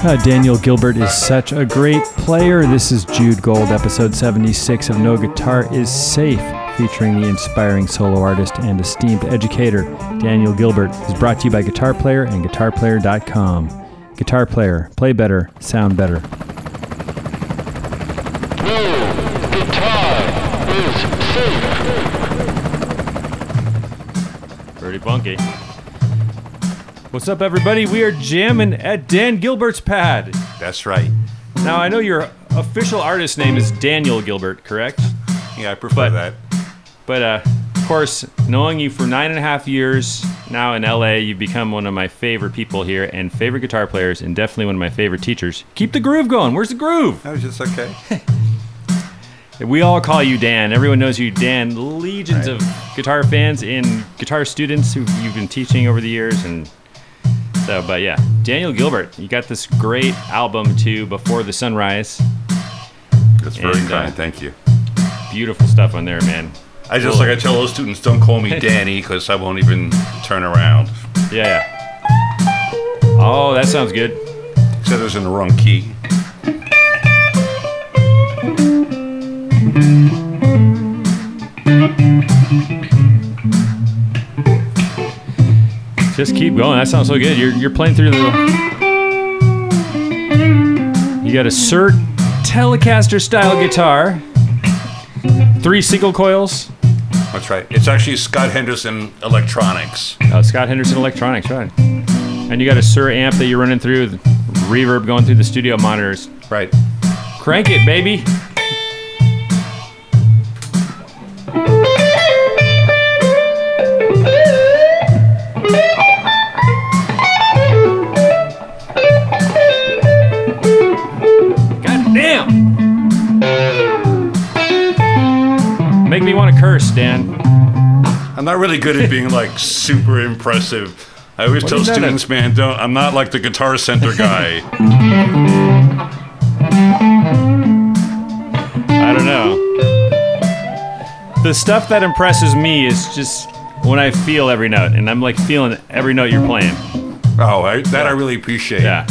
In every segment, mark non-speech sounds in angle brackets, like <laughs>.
Uh, Daniel Gilbert is such a great player. This is Jude Gold, episode 76 of No Guitar is Safe, featuring the inspiring solo artist and esteemed educator, Daniel Gilbert, is brought to you by Guitar Player and GuitarPlayer.com. Guitar Player, play better, sound better. Pretty funky. What's up, everybody? We are jamming at Dan Gilbert's pad. That's right. Now, I know your official artist name is Daniel Gilbert, correct? Yeah, I prefer But- that. But uh, of course, knowing you for nine and a half years now in LA, you've become one of my favorite people here and favorite guitar players, and definitely one of my favorite teachers. Keep the groove going. Where's the groove? That was just okay. <laughs> We all call you Dan. Everyone knows you, Dan. Legions Right. of guitar fans and guitar students who you've been teaching over the years, and so. But yeah, Daniel Gilbert, you got this great album too, "Before the Sunrise." That's very And, uh, kind. Thank you. Beautiful stuff on there, man. I just like I tell those students, don't call me <laughs> Danny because I won't even turn around. Yeah, yeah. Oh, that sounds good. Said it was in the wrong key. Just keep going. That sounds so good. You're, you're playing through the. You got a Suhr Telecaster style guitar, three single coils. That's right. It's actually Scott Henderson Electronics. Oh, Scott Henderson Electronics, right? And you got a Suhr amp that you're running through, reverb going through the studio monitors. Right. Crank it, baby. Me want to curse, Dan. I'm not really good at being like super impressive. I always tell is that? students, man, don't. I'm not like the Guitar Center guy. I don't know. The stuff that impresses me is just when I feel every note, and I'm like feeling every note you're playing. oh, I, that I really appreciate. Yeah.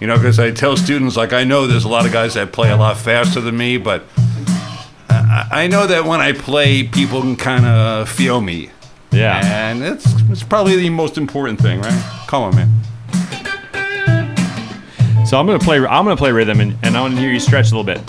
You know, because I tell students, like, I know there's a lot of guys that play a lot faster than me, but I, know that when I play, people can kind of feel me. Yeah. And it's, it's probably the most important thing, right? Come on, man. So I'm gonna play. I'm gonna play rhythm, and, and I want to hear you stretch a little bit.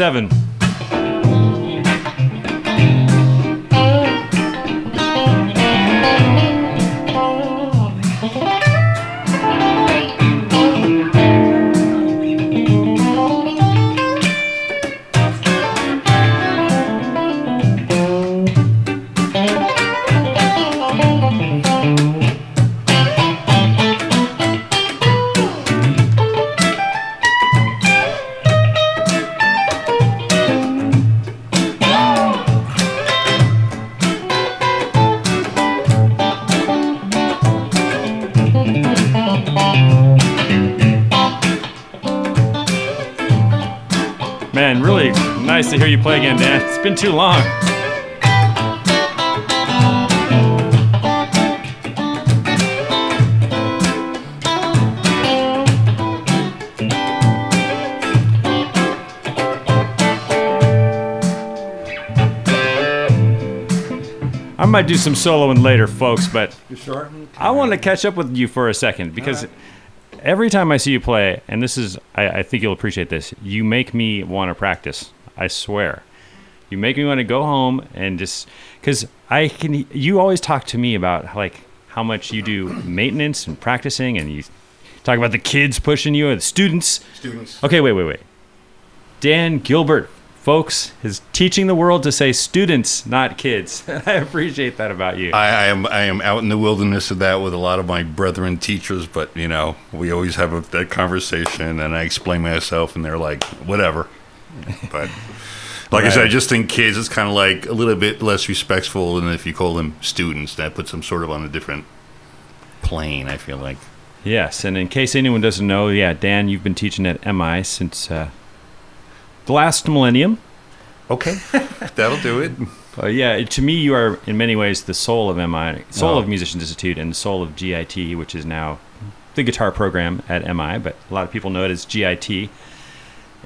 Right. Been too long. I might do some soloing later, folks, but I want to catch up with you for a second because every time I see you play, and this is, I, I think you'll appreciate this, you make me want to practice. I swear. You make me want to go home and just, because I can, you always talk to me about like how much you do maintenance and practicing, and you talk about the kids pushing you, or the students. Students. Okay, wait, wait, wait. Dan Gilbert, folks, is teaching the world to say students, not kids. <laughs> I appreciate that about you. I, I am I am out in the wilderness of that with a lot of my brethren teachers, but you know we always have a, that conversation, and I explain myself, and they're like, whatever. But like I said, I just think kids is kind of like a little bit less respectful than if you call them students. That puts them sort of on a different plane. I feel like. Yes, and in case anyone doesn't know, yeah, Dan, you've been teaching at MI since uh, the last millennium. Okay, that'll do it. Uh, yeah, to me, you are in many ways the soul of MI, soul Oh. of Musicians Institute, and the soul of GIT, which is now the guitar program at MI, but a lot of people know it as GIT.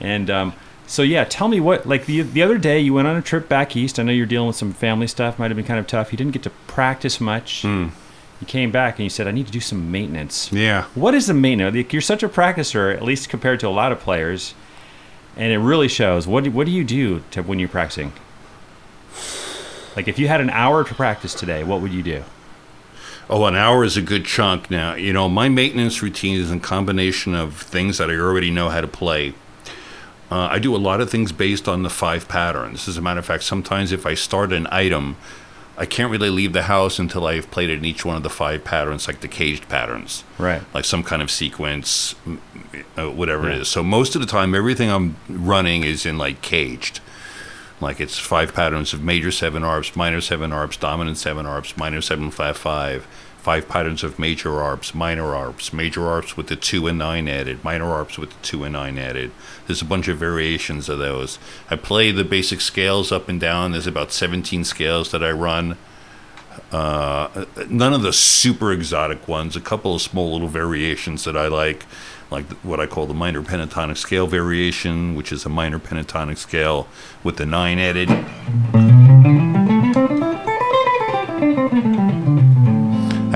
And um, so, yeah, tell me what, like the the other day, you went on a trip back east. I know you're dealing with some family stuff, might have been kind of tough. You didn't get to practice much. Hmm. You came back and you said, "I need to do some maintenance." Yeah. What is the maintenance? Like, you're such a practicer, at least compared to a lot of players, and it really shows. What do, what do you do to, when you're practicing? Like, if you had an hour to practice today, what would you do? Oh, an hour is a good chunk now. You know, my maintenance routine is a combination of things that I already know how to play. Uh, I do a lot of things based on the five patterns. As a matter of fact, sometimes if I start an item, I can't really leave the house until I've played it in each one of the five patterns, like the caged patterns, Right. like some kind of sequence, uh, whatever Yeah. it is. So most of the time, everything I'm running is in like caged. Like it's five patterns of major seven arps, minor seven arps, dominant seven arps, minor seven flat five, five patterns of major arps, minor arps, major arps with the two and nine added, minor arps with the two and nine added. There's a bunch of variations of those. I play the basic scales up and down. There's about 17 scales that I run. Uh, none of the super exotic ones. A couple of small little variations that I like, like what I call the minor pentatonic scale variation, which is a minor pentatonic scale with the nine added.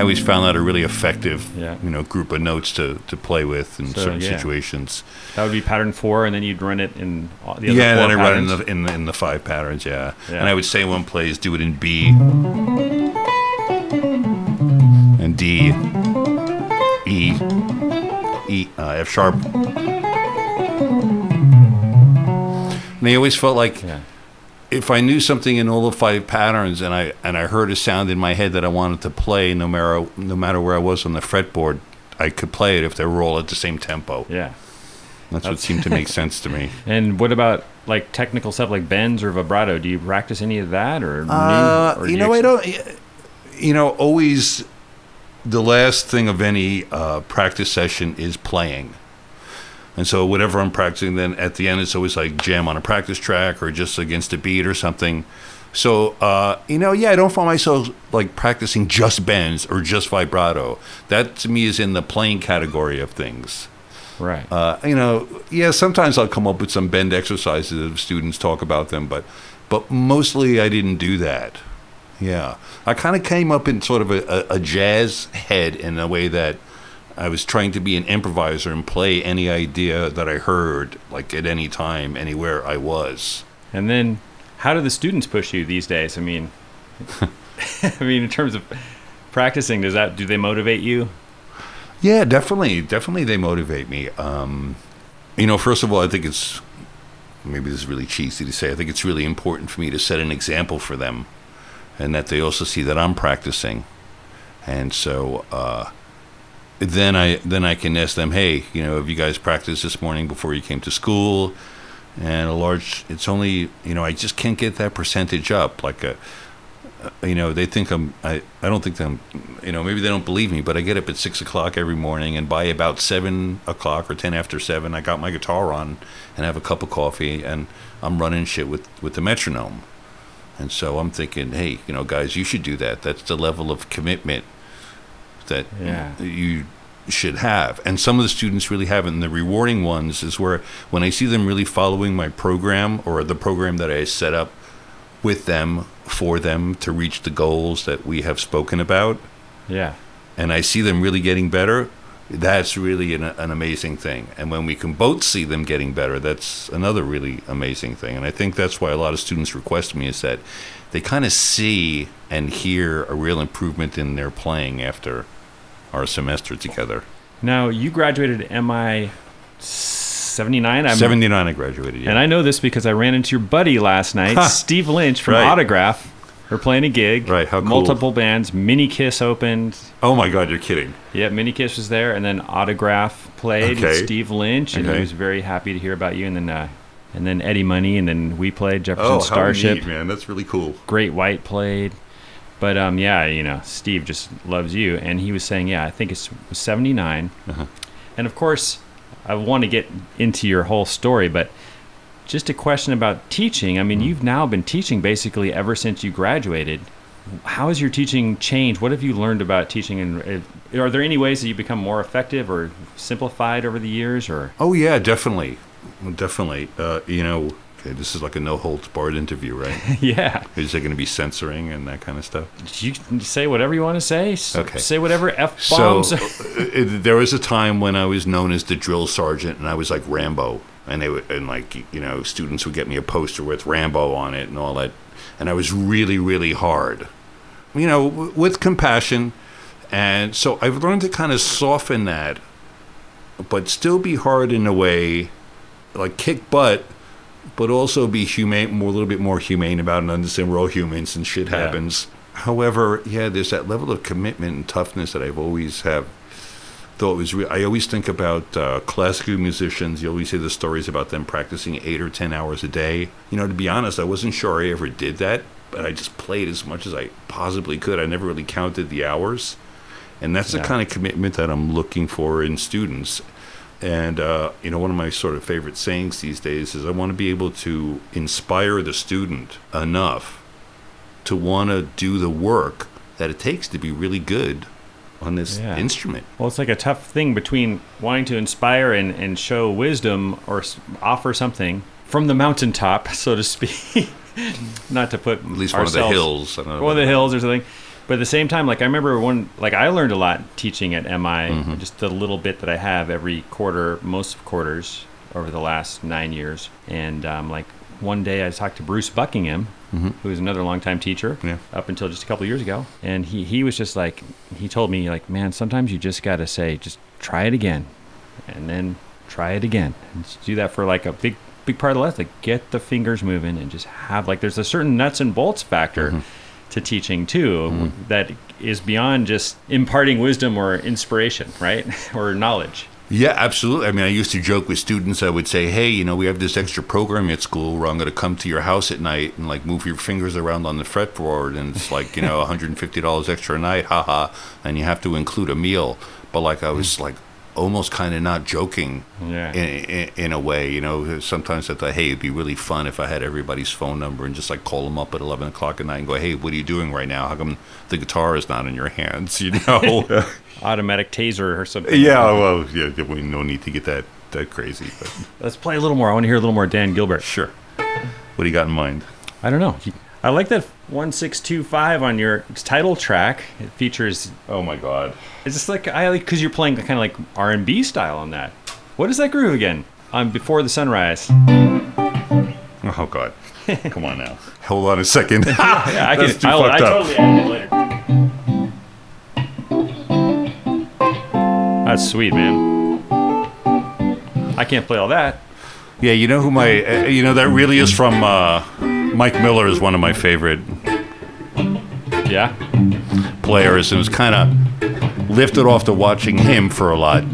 Always found that a really effective, Yeah. you know, group of notes to, to play with in So, certain yeah. situations. That would be pattern four, and then you'd run it in the other yeah, four then I run patterns. in the, in the in the five patterns. Yeah. Yeah. and I would say one plays do it in B and D, E, E, uh, F sharp. And I always felt like. If I knew something in all the five patterns and I and I heard a sound in my head that I wanted to play, no matter no matter where I was on the fretboard, I could play it if they were all at the same tempo. Yeah. That's what seemed to <laughs> make sense to me. And what about like technical stuff like bends or vibrato? Do you practice any of that, or, Uh, or you do know, I don't. You know, always the last thing of any uh, practice session is playing. And so, whatever I'm practicing, then at the end, it's always like jam on a practice track or just against a beat or something. So, uh, you know, yeah, I don't find myself like practicing just bends or just vibrato. That to me is in the playing category of things. Right. Uh, you know, yeah, sometimes I'll come up with some bend exercises if students talk about them, but but mostly I didn't do that. Yeah, I kind of came up in sort of a, a, a jazz head in a way that I was trying to be an improviser and play any idea that I heard, like at any time, anywhere I was. And then, how do the students push you these days? I mean, <laughs> I mean, in terms of practicing, does that do they motivate you? Yeah, definitely, definitely, they motivate me. Um, you know, first of all, I think it's maybe this is really cheesy to say. I think it's really important for me to set an example for them, and that they also see that I'm practicing. And so uh, then I then I can ask them, hey, you know, have you guys practiced this morning before you came to school? And a large, it's only you know, I just can't get that percentage up. Like a uh, you know, they think I'm. I, I don't think I'm. You know, maybe they don't believe me, but I get up at six o'clock every morning, and by about seven o'clock or ten after seven, I got my guitar on and have a cup of coffee, and I'm running shit with with the metronome. And so I'm thinking, hey, you know, guys, you should do that. That's the level of commitment that Yeah. you should have. And some of the students really haven't. And the rewarding ones is where when I see them really following my program or the program that I set up with them for them to reach the goals that we have spoken about, Yeah. and I see them really getting better, that's really an, an amazing thing. And when we can both see them getting better, that's another really amazing thing. And I think that's why a lot of students request me is that they kind of see and hear a real improvement in their playing after our semester together. Now you graduated MI seventy nine. I'm 79 I graduated, yeah. And I know this because I ran into your buddy last night, Steve Lynch from Right. Autograph. We're playing a gig. Right, how cool. Multiple bands. Mini Kiss opened. oh my God, you're kidding. Yeah, Mini Kiss was there, and then Autograph played. Okay. Steve Lynch, and Okay. he was very happy to hear about you. And then, uh, and then Eddie Money, and then we played Jefferson Oh, Starship. neat, man. That's really cool. Great White played. But um, yeah, you know, Steve just loves you, and he was saying, yeah, I think it's 79, Uh-huh. and of course, I want to get into your whole story, but just a question about teaching. I mean, Mm-hmm. you've now been teaching basically ever since you graduated. How has your teaching changed? What have you learned about teaching? And uh, are there any ways that you become more effective or simplified over the years? Or Oh yeah, definitely, definitely. Uh, you know, okay, this is like a no holds barred interview, right? <laughs> yeah, is there going to be censoring and that kind of stuff? you can say whatever you want to say. Okay. Say whatever f So bombs. uh, it, there was a time when I was known as the drill sergeant, and I was like Rambo, and they would, and like you know, students would get me a poster with Rambo on it and all that, and I was really, really hard, you know, w- with compassion, and so I've learned to kind of soften that, but still be hard in a way, like kick butt. But also be humane, more a little bit more humane about it, and understand we're all humans and shit Yeah. happens. However, yeah, there's that level of commitment and toughness that I've always have thought was real. I always think about uh, classical musicians. You always hear the stories about them practicing eight or ten hours a day. You know, to be honest, I wasn't sure I ever did that, but I just played as much as I possibly could. I never really counted the hours, and that's the kind of commitment that I'm looking for in students. And uh, you know, one of my sort of favorite sayings these days is I want to be able to inspire the student enough to want to do the work that it takes to be really good on this Yeah. instrument. Well, it's like a tough thing between wanting to inspire and, and show wisdom or s- offer something from the mountaintop, <laughs> so to speak. <laughs> Not to put At least one of the hills. I don't know one of the hills or something. But at the same time, like I remember one, like I learned a lot teaching at MI, Mm-hmm. just the little bit that I have every quarter, most of quarters over the last nine years. And um, like one day I talked to Bruce Buckingham, who is another longtime teacher, Mm-hmm. Yeah. up until just a couple years ago. And he, he was just like, he told me, like, man, sometimes you just got to say, just try it again. And then try it again. And do that for like a big, big part of the lesson. Like, get the fingers moving and just have, like, there's a certain nuts and bolts factor Mm-hmm. To teaching too mm. that is beyond just imparting wisdom or inspiration, right? <laughs> or knowledge. Yeah, absolutely. I mean, I used to joke with students. I would say, "Hey, you know, we have this extra program at school where I'm going to come to your house at night and like move your fingers around on the fretboard, and it's like you know, 150 dollars extra a night, haha, and you have to include a meal." But like, I was mm. like almost kind of not joking Yeah. in, in, in a way. You know, sometimes I thought, "Hey, it'd be really fun if I had everybody's phone number and just like call them up at 11 o'clock at night and go, "Hey, what are you doing right now? How come the guitar is not in your hands?" <laughs> You know. <laughs> Automatic taser or something. Yeah, well, yeah, we no need to get that that crazy, but Let's play a little more. I want to hear a little more Dan Gilbert. sure. What do you got in mind? I don't know. I like that 1625 on your title track. It features Oh my God! It's just like I like because you're playing kind of like R and B style on that. What is that groove again? On Before the Sunrise. Oh God! <laughs> Come on now. Hold on a second. <laughs> Yeah, I That's can. too I'll, I fucked up. totally add it later. That's sweet, man. I can't play all that. yeah, you know who my uh, you know that really is from uh, Mike Miller is one of my favorite Yeah. players, and was kind of lifted off to watching him for a lot.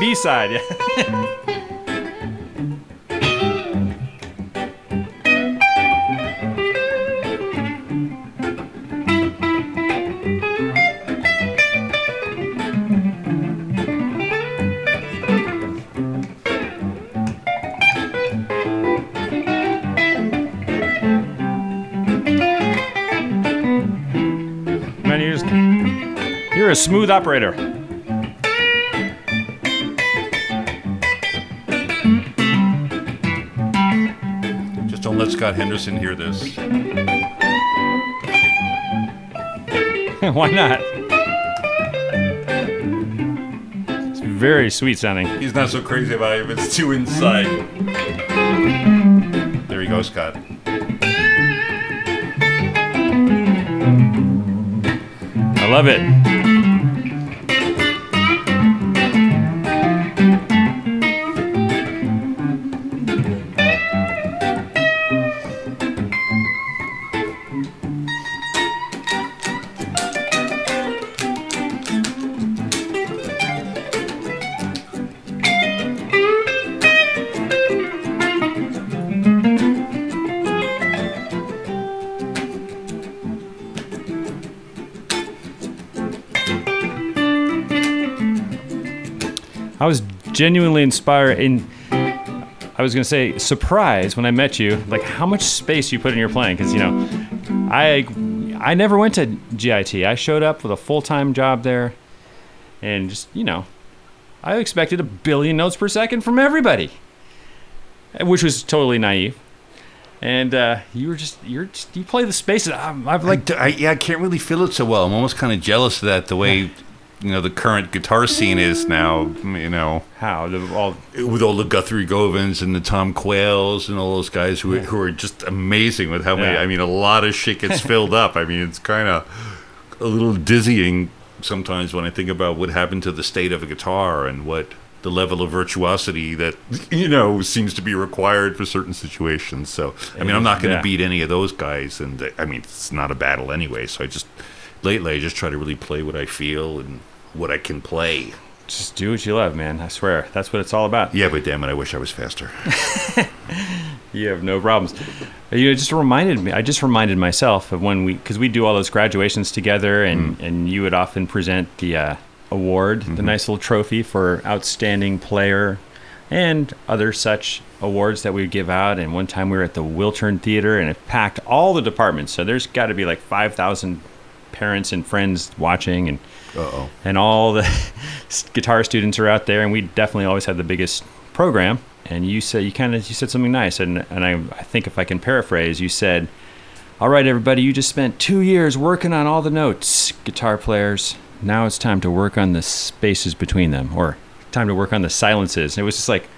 B side. <laughs> Man, you're a smooth operator. Scott Henderson hear this. <laughs> Why not? It's very sweet sounding. He's not so crazy about it if it's too inside. There you go, Scott. I love it. Genuinely inspired in I was going to say surprised when I met you like how much space you put in your playing cuz you know I I never went to GIT. I showed up with a full-time job there and just, you know, I expected a billion notes per second from everybody. Which was totally naive. And uh, you were just you're just, you play the spaces. I'm, I've like Like, I, yeah, I can't really feel it so well. I'm almost kind of jealous of that, the way, you know, the current guitar scene is now, you know, how the, all with all the Guthrie Govans and the Tom Quayles and all those guys who, who are just amazing with how many, Yeah. I mean, a lot of shit gets filled up. I mean, it's kind of a little dizzying sometimes when I think about what happened to the state of a guitar and what the level of virtuosity that, you know, seems to be required for certain situations. So, I mean, I'm not going to Yeah. beat any of those guys. And I mean, it's not a battle anyway. So I just, lately, I just try to really play what I feel and what I can play. just do what you love, man. I swear. That's what it's all about. Yeah, but damn it, I wish I was faster. <laughs> You have no problems. You just reminded me. I just reminded myself of when we, because we do all those graduations together, and and you would often present the uh, award, the nice little trophy for outstanding player, and other such awards that we would give out. And one time we were at the Wiltern Theater, and it packed all the departments. So there's got to be like five thousand parents and friends watching, and Uh oh. and all the <laughs> guitar students are out there, and we definitely always had the biggest program. And you said you kind of you said something nice, and and I, I think if I can paraphrase, you said, "All right, everybody, you just spent two years working on all the notes, guitar players. Now it's time to work on the spaces between them, or time to work on the silences." And it was just like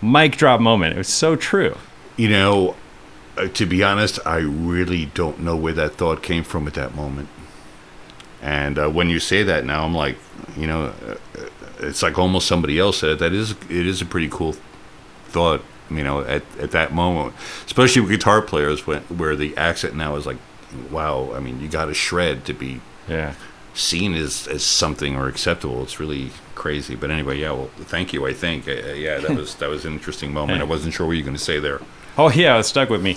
mic drop moment. It was so true. You know, uh, to be honest, I really don't know where that thought came from at that moment. And uh, when you say that now, I'm like, you know, uh, uh, it's like almost somebody else said it. That is, it is a pretty cool thought. You know, at, at that moment, especially with guitar players, when, where the accent now is like, wow. I mean, you got to shred to be Yeah. seen as, as something or acceptable. It's really crazy. But anyway, yeah. Well, thank you. I think, uh, yeah, that <laughs> was that was an interesting moment. I wasn't sure what you were going to say there. Oh yeah, it stuck with me.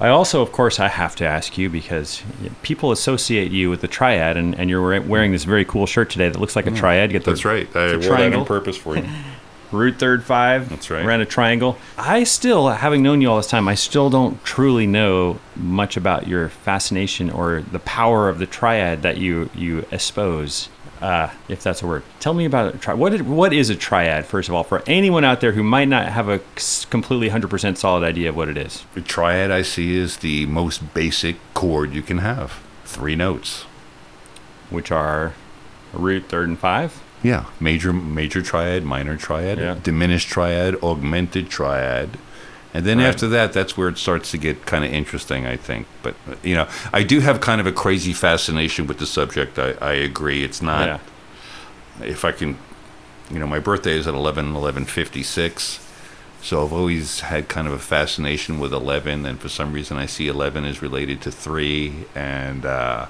I also, of course, I have to ask you because people associate you with the triad, and, and you're wearing this very cool shirt today that looks like a mm. triad. You Get the, That's right. I wore that triangle. on purpose for you. <laughs> root third five. That's right. Around a triangle. I still, having known you all this time, I still don't truly know much about your fascination or the power of the triad that you you espouse. Uh, if that's a word, tell me about a tri- what is, what is a triad first of all for anyone out there who might not have a completely hundred percent solid idea of what it is. The triad I see is the most basic chord you can have. Three notes. which are root, third, and five. Yeah. Major major triad, minor triad, Yeah. diminished triad, augmented triad, And then Right. after that, that's where it starts to get kind of interesting, I think. But, you know, I do have kind of a crazy fascination with the subject. I, I agree. It's not, yeah. if I can, you know, my birthday is at 11 11 56. So I've always had kind of a fascination with 11. And for some reason, I see 11 is related to 3. And, uh,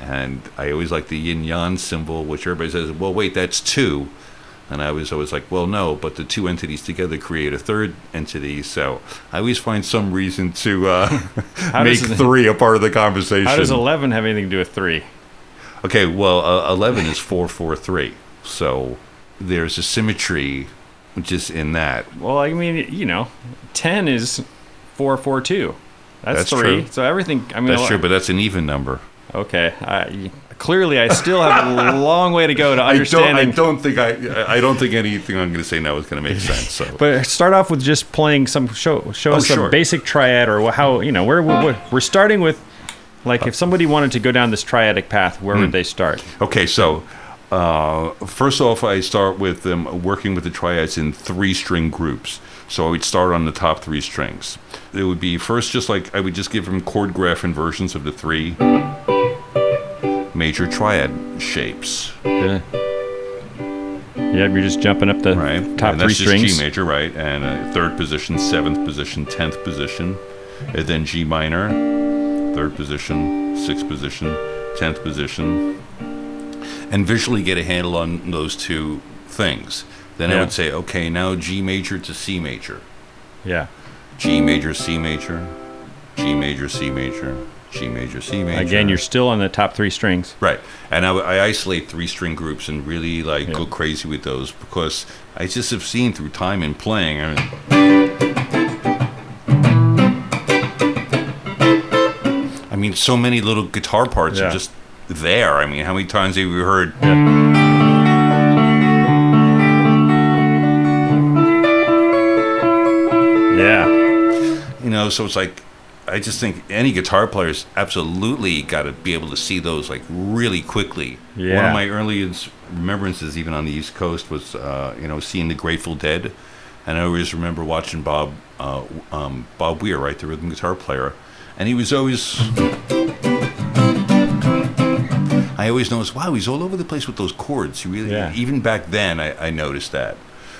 and I always like the yin yang symbol, which everybody says, well, wait, that's two. And I was always like, well, no, but the two entities together create a third entity. So I always find some reason to uh, <laughs> make does three a part of the conversation. How does 11 have anything to do with 3? okay, well, uh, 11 is 443. So there's a symmetry just in that. Well, I mean, you know, 10 is 442. That's, That's 3. true. So everything, I mean, That's true, but that's an even number. okay. I, clearly, I still have a <laughs> long way to go to I don't, understanding. I don't think I, I don't think anything I'm going to say now is going to make sense. So But start off with just playing some show. Show Oh, us some sure. basic triad, or how you know where we're, we're starting with. Like, if somebody wanted to go down this triadic path, where Hmm. would they start? Okay, so uh, first off, I start with um, working with the triads in three string groups. So I would start on the top three strings. It would be first just like I would just give them chord graph inversions of the three major triad shapes. Yeah. Yeah, you're just jumping up the Right. top and three that's just strings. G major, right? And uh, third position, seventh position, tenth position, and then G minor, third position, sixth position, tenth position, and visually get a handle on those two things. Then I would say, okay, now G major to C major, Yeah. G major, C major, G major, C major, G major, C major. Again, you're still on the top three strings. Right. And I, I isolate three string groups and really like Yeah. go crazy with those because I just have seen through time and playing. I mean, I mean, so many little guitar parts Yeah. are just there. I mean, how many times have we heard? Yeah. You know, so it's like I just think any guitar player's absolutely got to be able to see those like really quickly. Yeah. One of my earliest remembrances, even on the East Coast, was uh, you know seeing the Grateful Dead, and I always remember watching Bob uh, um, Bob Weir, right, the rhythm guitar player, and he was always. I always noticed, wow, he's all over the place with those chords. He really, Yeah. even back then, I, I noticed that.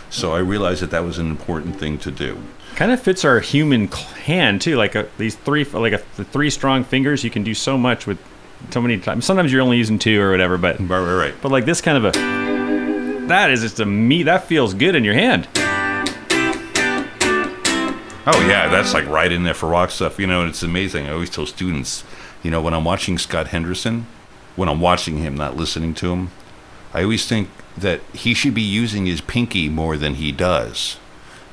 So I realized that that was an important thing to do. Kind of fits our human hand too. Like a, these three, like a, the three strong fingers, you can do so much with so many times. Sometimes you're only using two or whatever, but Right, right, right. but like this kind of a that is just a meat that feels good in your hand. Oh yeah, that's like right in there for rock stuff. You know, and it's amazing. I always tell students, you know, when I'm watching Scott Henderson, when I'm watching him, not listening to him, I always think that he should be using his pinky more than he does.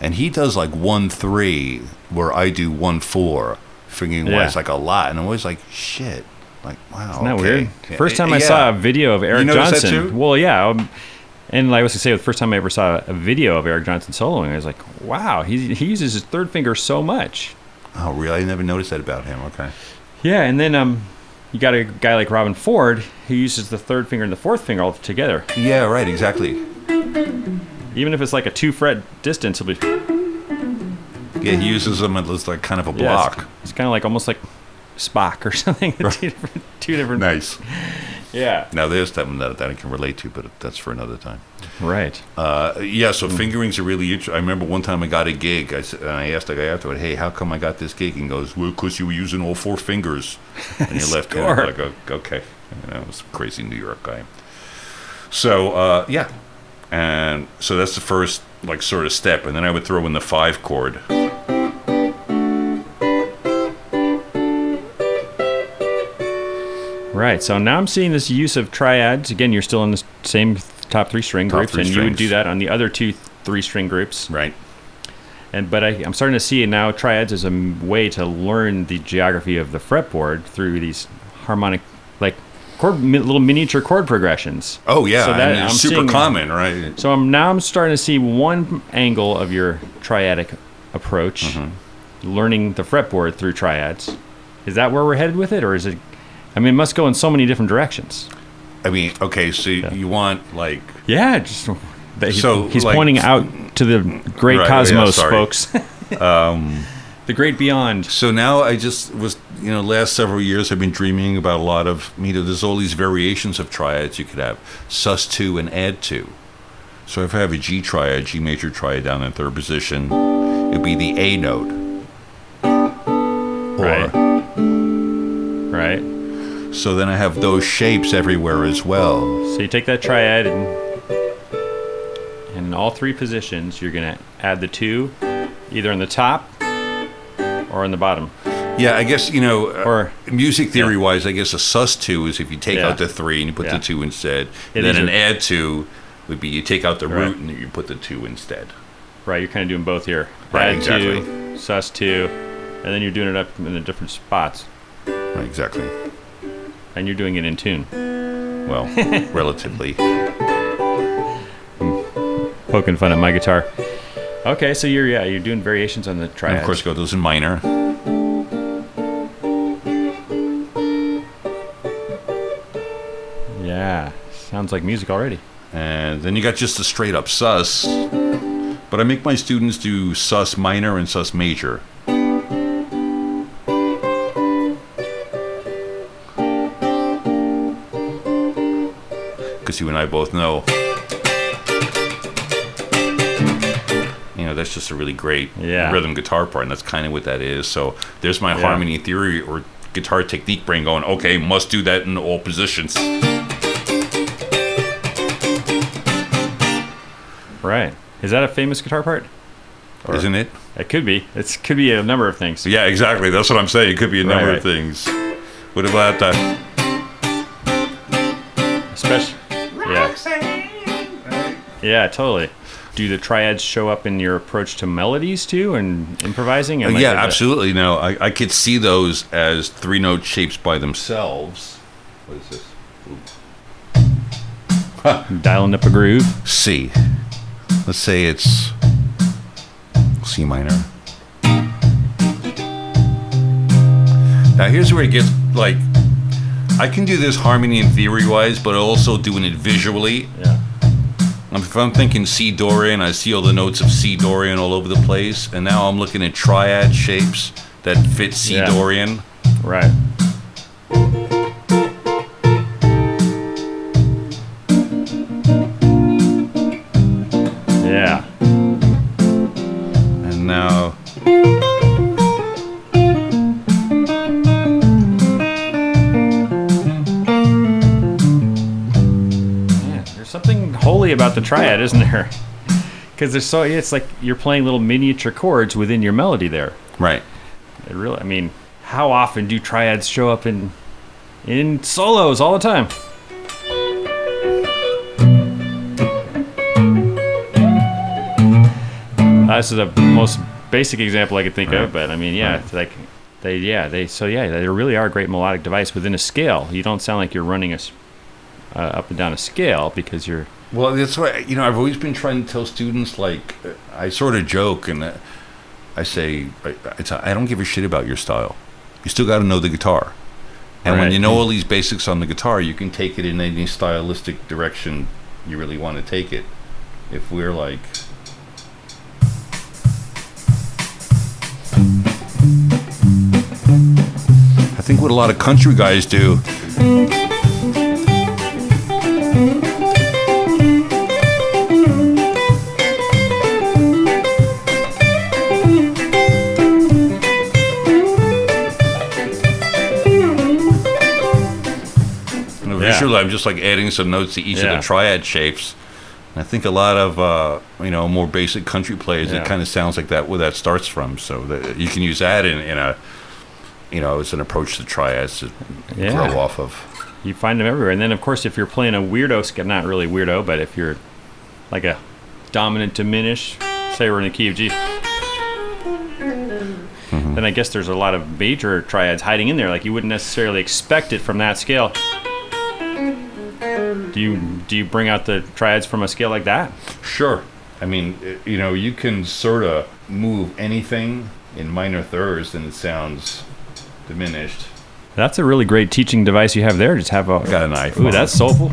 And he does like one three, where I do one four, figuring Yeah. why it's like a lot. And I'm always like, shit, like wow. Isn't that okay. weird? Yeah, First time yeah. I saw a video of Eric Johnson. Well, yeah. Um, and like I was gonna say, the first time I ever saw a video of Eric Johnson soloing, I was like, "Wow, he he uses his third finger so much." Oh, really? I never noticed that about him. Okay. Yeah, and then um, you got a guy like Robben Ford who uses the third finger and the fourth finger all together. Yeah, right. Exactly. Even if it's like a two fret distance, it'll be Yeah, he uses them as like kind of a yeah, it's- block. it's, kind of like almost like Spock or <laughs> something. two different, two different. Nice. Yeah. Now there's something that, that I can relate to, but that's for another time. Right. Uh, yeah, Hmm. so fingerings are really interesting. I remember one time I got a gig, I, s- and I asked the guy afterward, "Hey, how come I got this gig?" And he goes, "Well, because you were using all four fingers." <laughs> And your left hand, Sure. like, "O- "Okay," you know, it was a crazy New York guy. So uh, yeah, and so that's the first like sort of step, and then I would throw in the five chord. Right. So now I'm seeing this use of triads. Again, you're still in the same top three string Top groups, three and you would do that on the other two three string groups. Right. And but I, I'm starting to see now triads as a way to learn the geography of the fretboard through these harmonic, like chord, little miniature chord progressions. Oh yeah, So that- it's I'm super seeing- common, right? So I'm now I'm starting to see one angle of your triadic approach, Mm-hmm. learning the fretboard through triads. Is that where we're headed with it, or is it? I mean, it must go in so many different directions. I mean, okay, so you want like Yeah, just he's, So, he's like- pointing out to the great Right, oh, yeah, cosmos, sorry. <laughs> the great beyond. So now I just was, you know, last several years I've been dreaming about a lot of, you know, there's all these variations of triads you could have, sus two and add two. So if I have a G triad, G major triad down in third position, it'd be the A note. Or, Right. Right. So then I have those shapes everywhere as well. So you take that triad and, and in all three positions, you're going to add the two either on the top or on the bottom. Yeah, I guess, you know, uh, Or- music theory wise, I guess a sus two is if you take Yeah. out the three and you put Yeah. the two instead. Yeah, and then an add two would be you take out the Right. root and you put the two instead. Right, you're kind of doing both here. Right, Add exactly. two, sus two, and then you're doing it up in the different spots. Right, exactly. And you're doing it in tune. Well, <laughs> relatively. Poking fun at my guitar. Okay, so you're yeah, you're doing variations on the triad. And of course, go those in minor. Yeah, sounds like music already. And then you got just the straight up sus. But I make my students do sus minor and sus major. Because you and I both know. That's just a really great Yeah. rhythm guitar part, and that's kind of what that is. So there's my Yeah. harmony theory or guitar technique brain going, okay, must do that in all positions. Right. Is that a famous guitar part? Or- Isn't it? It could be. It could be a number of things. Yeah, exactly. That's what I'm saying. It could be a number Right, of things. What about that? Especially. Yeah. Yeah, totally. Do the triads show up in your approach to melodies too, and improvising? Yeah, absolutely. No, I, I could see those as three note shapes by themselves. What is this? <laughs> Dialing up a groove. C. Let's say it's C minor. Now here's where it gets like I can do this harmony and theory wise, but also doing it visually. Yeah. If I'm thinking C Dorian, I see all the notes of C Dorian all over the place, and now I'm looking at triad shapes that fit C Yeah. Dorian. Right. About the triad, isn't there? <laughs> Because there's so it's like you're playing little miniature chords within your melody there. right. It really, I mean, how often do triads show up in in solos all the time? Uh, this is the most basic example I could think of, but I mean, yeah, it's like they, yeah, they, so yeah, they really are a great melodic device within a scale. You don't sound like you're running a uh, up and down a scale because you're Well, that's why you know I've always been trying to tell students like I sort of joke and I say I, I don't give a shit about your style. You still got to know the guitar. And when you know all these basics on the guitar, you can take it in any stylistic direction you really want to take it. If we're like I think what a lot of country guys do You know, Yeah. visually, I'm just like adding some notes to each of the triad shapes. And I think a lot of uh, you know more basic country players, Yeah. it kind of sounds like that where that starts from. So that you can use that in, in a you know as an approach to triads to Yeah. grow off of. You find them everywhere. And then, of course, if you're playing a weirdo not really weirdo, but if you're like a dominant diminish, say we're in the key of G, then I guess there's a lot of major triads hiding in there. Like you wouldn't necessarily expect it from that scale. Do you do you bring out the triads from a scale like that? Sure. I mean, eh, you know, you can sort of move anything in minor thirds and it sounds diminished. That's a really great teaching device you have there. Just have a. Got a knife. Ooh, that's soulful.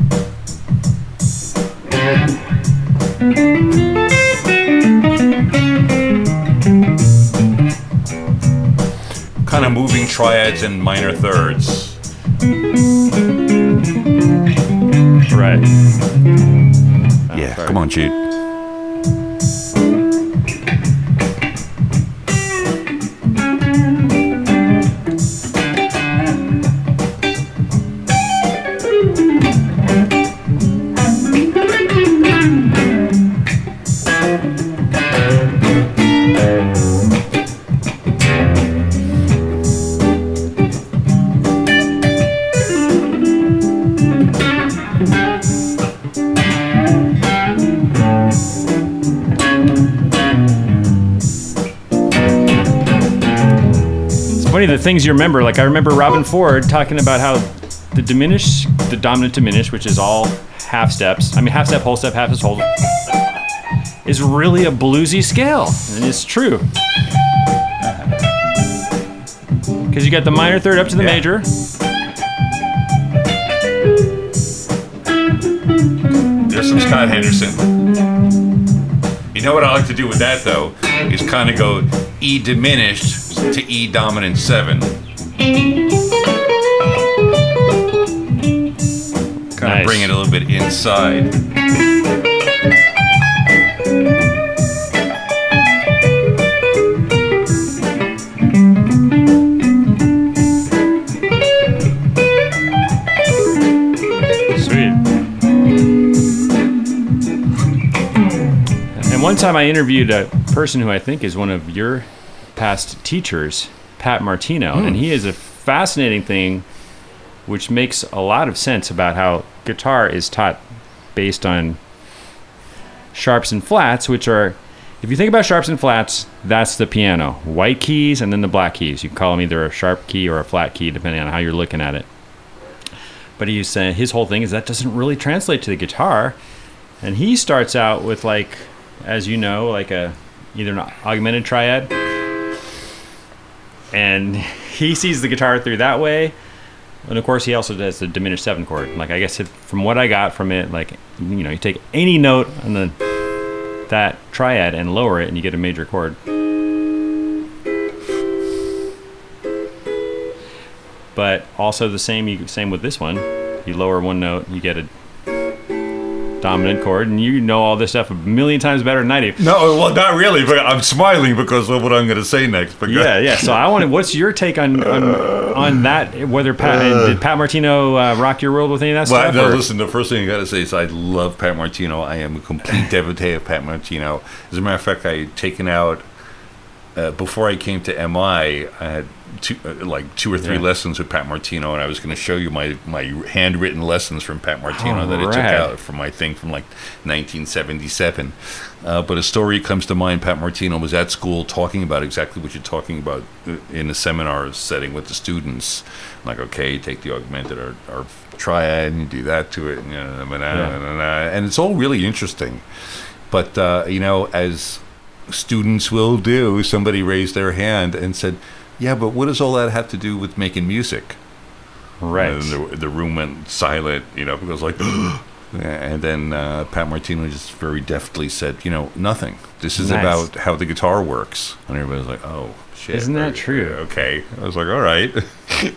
Kind of moving triads and minor thirds. Right. yeah, come on, Jude. The things you remember. Like I remember Robben Ford talking about how the diminish, the dominant diminish, which is all half steps. I mean, half step, whole step, half step, whole is really a bluesy scale, and it's true. Because you got the minor third up to the Yeah. major. There's some Scott Henderson. You know what I like to do with that though is kind of go E diminished to E dominant seven. Kind of bring it a little bit inside. Sweet. And one time I interviewed a person who I think is one of your past teachers, Pat Martino, and hmm. he is a fascinating thing which makes a lot of sense about how guitar is taught based on sharps and flats, which are if you think about sharps and flats, that's the piano. White keys and then the black keys. You can call them either a sharp key or a flat key depending on how you're looking at it. But he's saying his whole thing is that doesn't really translate to the guitar. And he starts out with like, as you know, like a either an augmented triad. And he sees the guitar through that way. And of course, he also does the diminished seven chord. Like I guess from what I got from it, like you know, you take any note on the that triad and lower it, and you get a major chord. But also the same, same with this one. You lower one note, you get a dominant chord, and you know all this stuff a million times better than I do. No, well, not really, but I'm smiling because of what I'm going to say next. But Yeah, yeah. So I wanted, what's your take on on, on that? Whether Pat did Pat Martino uh, rock your world with any of that Well, stuff? no, or- listen, the first thing I got to say is I love Pat Martino. I am a complete <laughs> devotee of Pat Martino. As a matter of fact, I had taken out, uh, before I came to MI, I had two, uh, like two or three Yeah. lessons with Pat Martino, and I was going to show you my, my handwritten lessons from Pat Martino that I took out from my thing from like 1977. Uh, but a story comes to mind. Pat Martino was at school talking about exactly what you're talking about uh, in a seminar setting with the students. Like, okay, take the augmented or, or triad and you do that to it, and, you know, and, and it's all really interesting. But uh, you know, as students will do, somebody raised their hand and said, "Yeah, but what does all that have to do with making music?" right. And the, the room went silent, you know, because like, <gasps> and then uh, Pat Martino just very deftly said, you know, nothing. This is Nice. about how the guitar works. And everybody was like, oh, shit. Isn't that true? Okay. I was like, all right. <laughs>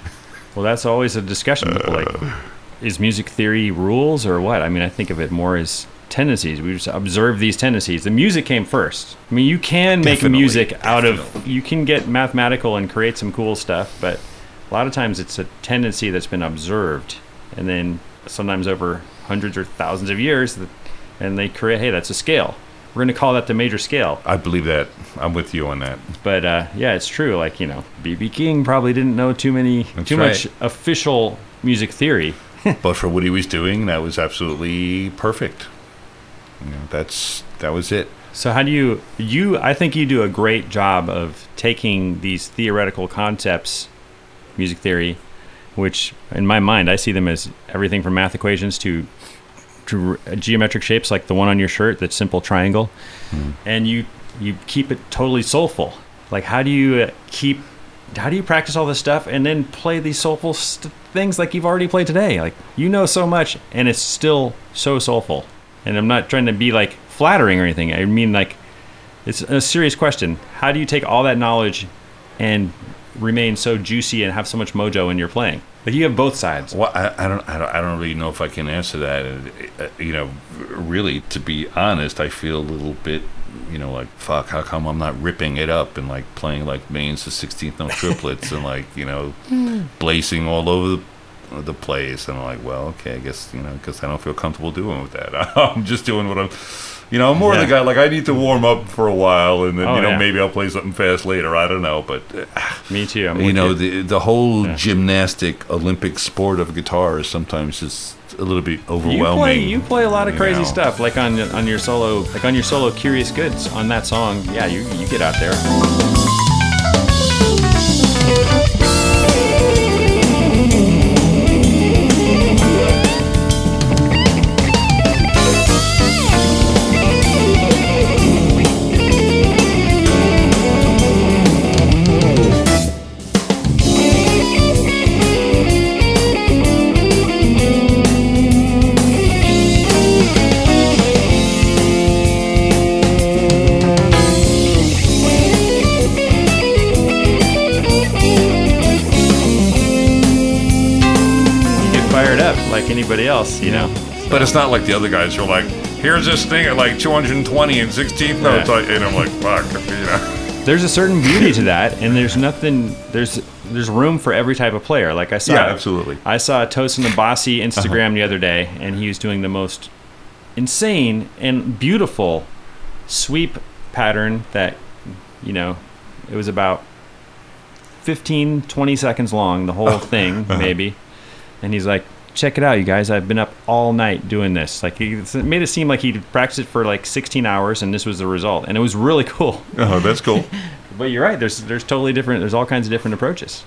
Well, that's always a discussion. Like, is music theory rules or what? I mean, I think of it more as tendencies. We just observe these tendencies. The music came first. I mean, you can make Definitely, music out of, you can get mathematical and create some cool stuff, but a lot of times it's a tendency that's been observed, and then sometimes over hundreds or thousands of years, and they create, hey, that's a scale. We're going to call that the major scale. I believe that. I'm with you on that. But uh, yeah, it's true. Like you know, BB King probably didn't know too many, That's too much official music theory. <laughs> but for what he was doing, that was absolutely perfect. You know, that's that was it. So how do you you I think you do a great job of taking these theoretical concepts, music theory, which in my mind I see them as everything from math equations to to geometric shapes like the one on your shirt, that simple triangle, and you you keep it totally soulful. Like how do you uh, keep how do you practice all this stuff and then play these soulful st- things like you've already played today? Like you know so much and it's still so soulful. And I'm not trying to be like flattering or anything. I mean like it's a serious question. How do you take all that knowledge and remain so juicy and have so much mojo in your playing? Like you have both sides. Well, I, I don't, I don't, I don't really know if I can answer that. Uh, you know, really, to be honest, I feel a little bit, you know, like fuck. How come I'm not ripping it up and like playing like mains to 16th note triplets and like you know, blazing all over the, the place? And I'm like, well, okay, I guess you know, because I don't feel comfortable doing with that. <laughs> I'm just doing what I'm. You know, I'm more Yeah. the guy like I need to warm up for a while, and then Oh, you know yeah. maybe I'll play something fast later. I don't know, but uh, Me too. I'm you know the the whole Yeah. gymnastic Olympic sport of guitar is sometimes just a little bit you overwhelming. play you play a lot of crazy know. stuff like on on your solo like on your solo Curious Goods on that song. Yeah, you you get out there. Else, you know. But it's not like the other guys who are like, here's this thing at like 220 and 16th notes, Yeah. and I'm like, fuck, you know. There's a certain beauty to that, and there's nothing. There's there's room for every type of player. Like I saw, Yeah, absolutely. I saw Tosin Abasi Instagram the other day, and he was doing the most insane and beautiful sweep pattern that, you know, it was about 15, 20 seconds long, the whole oh. thing, <laughs> uh-huh. maybe. And he's like, check it out, you guys. I've been up all night doing this. Like, he it made it seem like he'd practiced it for like 16 hours, and this was the result. And it was really <laughs> cool. Oh, that's cool. <laughs> But you're right. There's there's totally different. There's all kinds of different approaches.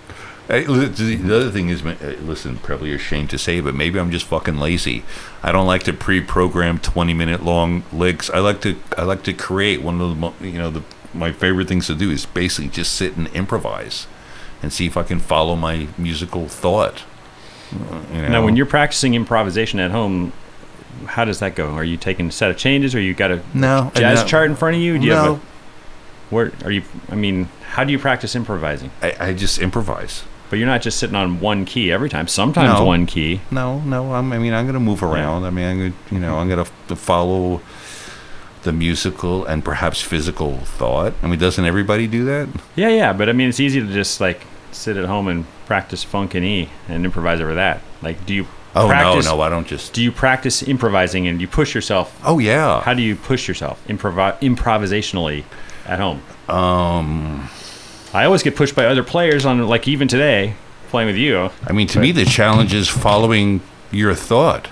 Hey, the the other thing is, uh, listen, probably ashamed to say, but maybe I'm just fucking lazy. I don't like to pre-program 20 minute long licks. I like to I like to create one of the you know the my favorite things to do is basically just sit and improvise and see if I can follow my musical thought. You know? Now, when you're practicing improvisation at home, how does that go? Are you taking a set of changes, or you got a no jazz no, chart in front of you? Do you have no, a, where are you? I mean, how do you practice improvising? I, I just improvise. But you're not just sitting on one key every time. Sometimes No. one key. No, no. I'm, I mean, I'm going to move around. I mean, I'm going to, you know, I'm going to follow the musical and perhaps physical thought. I mean, doesn't everybody do that? Yeah, yeah. But I mean, it's easy to just like sit at home and practice funk and E and improvise over that. Like, do you Oh practice? no, no, I don't just. Do you practice improvising and you push yourself? Oh yeah. How do you push yourself improv- improvisationally at home? Um, I always get pushed by other players on like even today playing with you. I mean, to me, the challenge is following your thought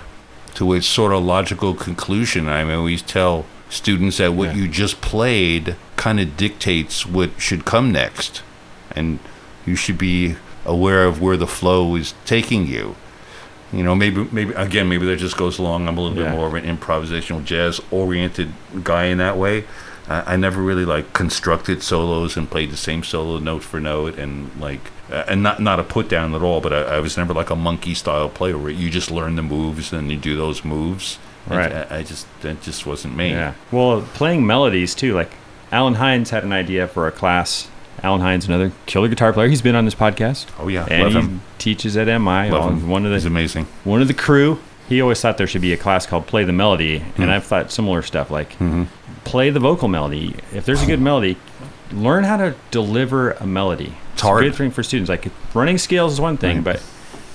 to its sort of logical conclusion. I mean, we tell students that what Yeah. you just played kind of dictates what should come next, and you should be aware of where the flow is taking you. You know, maybe, maybe again, maybe that just goes along. I'm a little Yeah. bit more of an improvisational jazz-oriented guy in that way. I, I never really like constructed solos and played the same solo note for note, and like, uh, and not not a put down at all. But I, I was never like a monkey style player where you just learn the moves and you do those moves. Right. I, I just that just wasn't me. Yeah. Well, playing melodies too. Like Allen Hinds had an idea for a class. Allen Hinds, another killer guitar player. He's been on this podcast. Oh yeah, and love he him. teaches at MI. Love him. One of the He's amazing. one of the crew. He always thought there should be a class called Play the Melody, Hmm. and I've thought similar stuff like Mm-hmm. play the vocal melody. If there's a good melody, learn how to deliver a melody. It's hard. a good thing for students. Like running scales is one thing, Right. but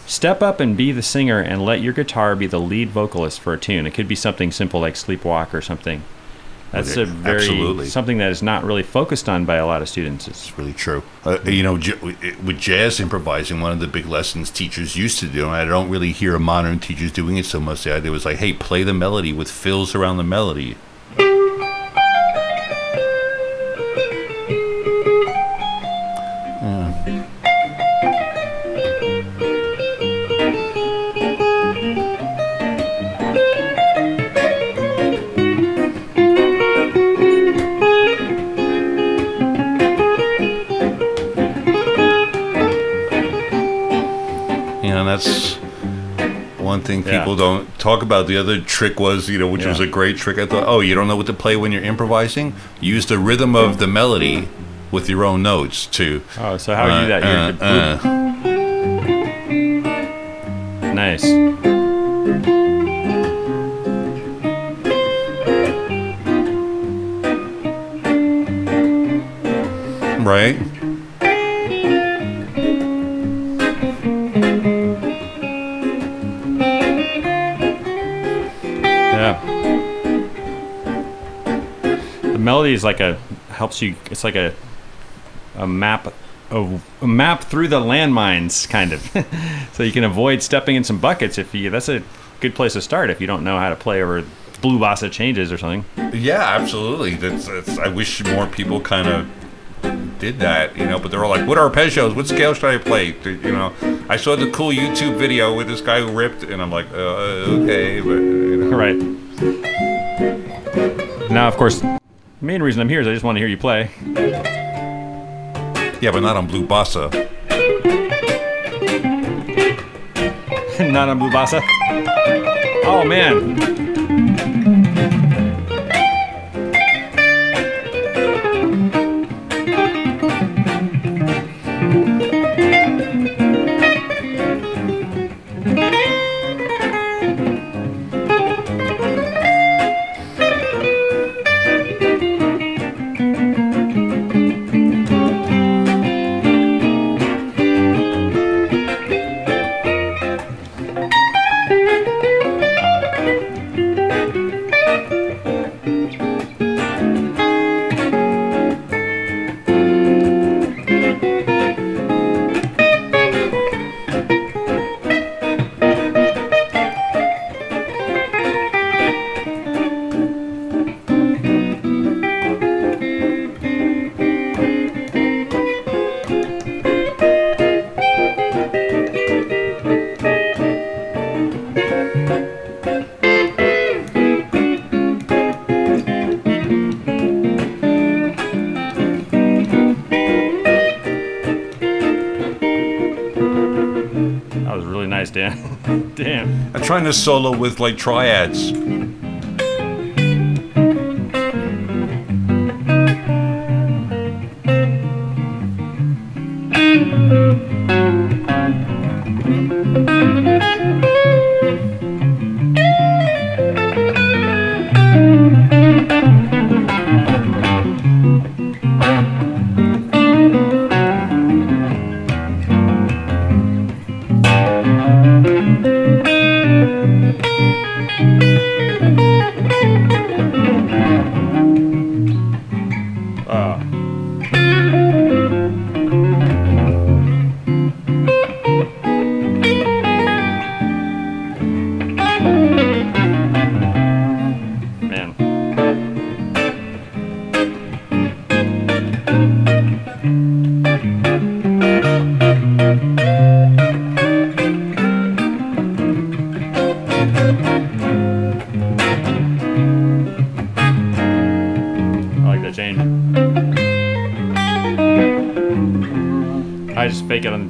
step up and be the singer and let your guitar be the lead vocalist for a tune. It could be something simple like Sleepwalk or something. That's a very absolutely. something that is not really focused on by a lot of students. It's really true. Uh, you know, j- with jazz improvising, one of the big lessons teachers used to do, and I don't really hear modern teachers doing it so much. The idea was like, hey, play the melody with fills around the melody. Thing Yeah. people don't talk about. The other trick was, you know, which was a great trick. I thought, oh, you don't know what to play when you're improvising? Use the rhythm of the melody with your own notes too. Oh, so how do you do that? You're- Uh, uh, Nice. right? Yeah. The melody is like a helps you. It's like a a map of a map through the landmines, kind of. <laughs> so you can avoid stepping in some buckets if you. That's a good place to start if you don't know how to play over blue bossa changes or something. Yeah, absolutely. That's, that's I wish more people kind of did that, you know. But they're all like, "What arpeggios? What scale should I play?" You know. I saw the cool YouTube video with this guy who ripped, and I'm like, uh, "Okay," but. Right. Now, of course, the main reason I'm here is I just want to hear you play. yeah, but not on blue bossa. <laughs> Not on blue bossa. Oh man. To solo with like triads.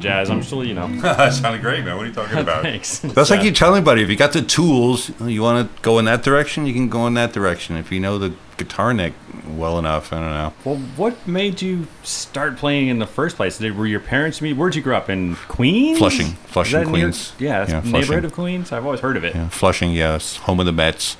Just fake it on the jazz. I'm still, you know. <laughs> that sounded great, man. What are you talking <laughs> about? Thanks. That's like you tell anybody if you got the tools, you want to go in that direction, you can go in that direction. If you know the guitar neck well enough, I don't know. Well, what made you start playing in the first place? Did, were your parents meet? Where'd you grow up in Queens? Flushing. Flushing, that near- Queens. yeah, that's Yeah, neighborhood Flushing. of Queens. I've always heard of it. Yeah, Flushing, yes, home of the Mets,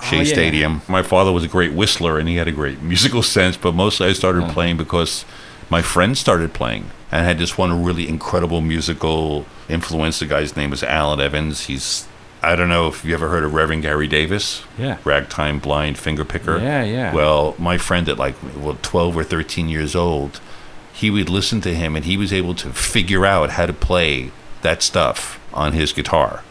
ah, Shea Oh, yeah. Stadium. My father was a great whistler and he had a great musical sense, but mostly I started playing because my friend started playing and had this one really incredible musical influence. The guy's name is Alan Evans. He's I don't know if you ever heard of Reverend Gary Davis. Yeah. Ragtime blind finger picker. Yeah, yeah. Well, my friend at like well 12 or 13 years old, he would listen to him and he was able to figure out how to play that stuff on his guitar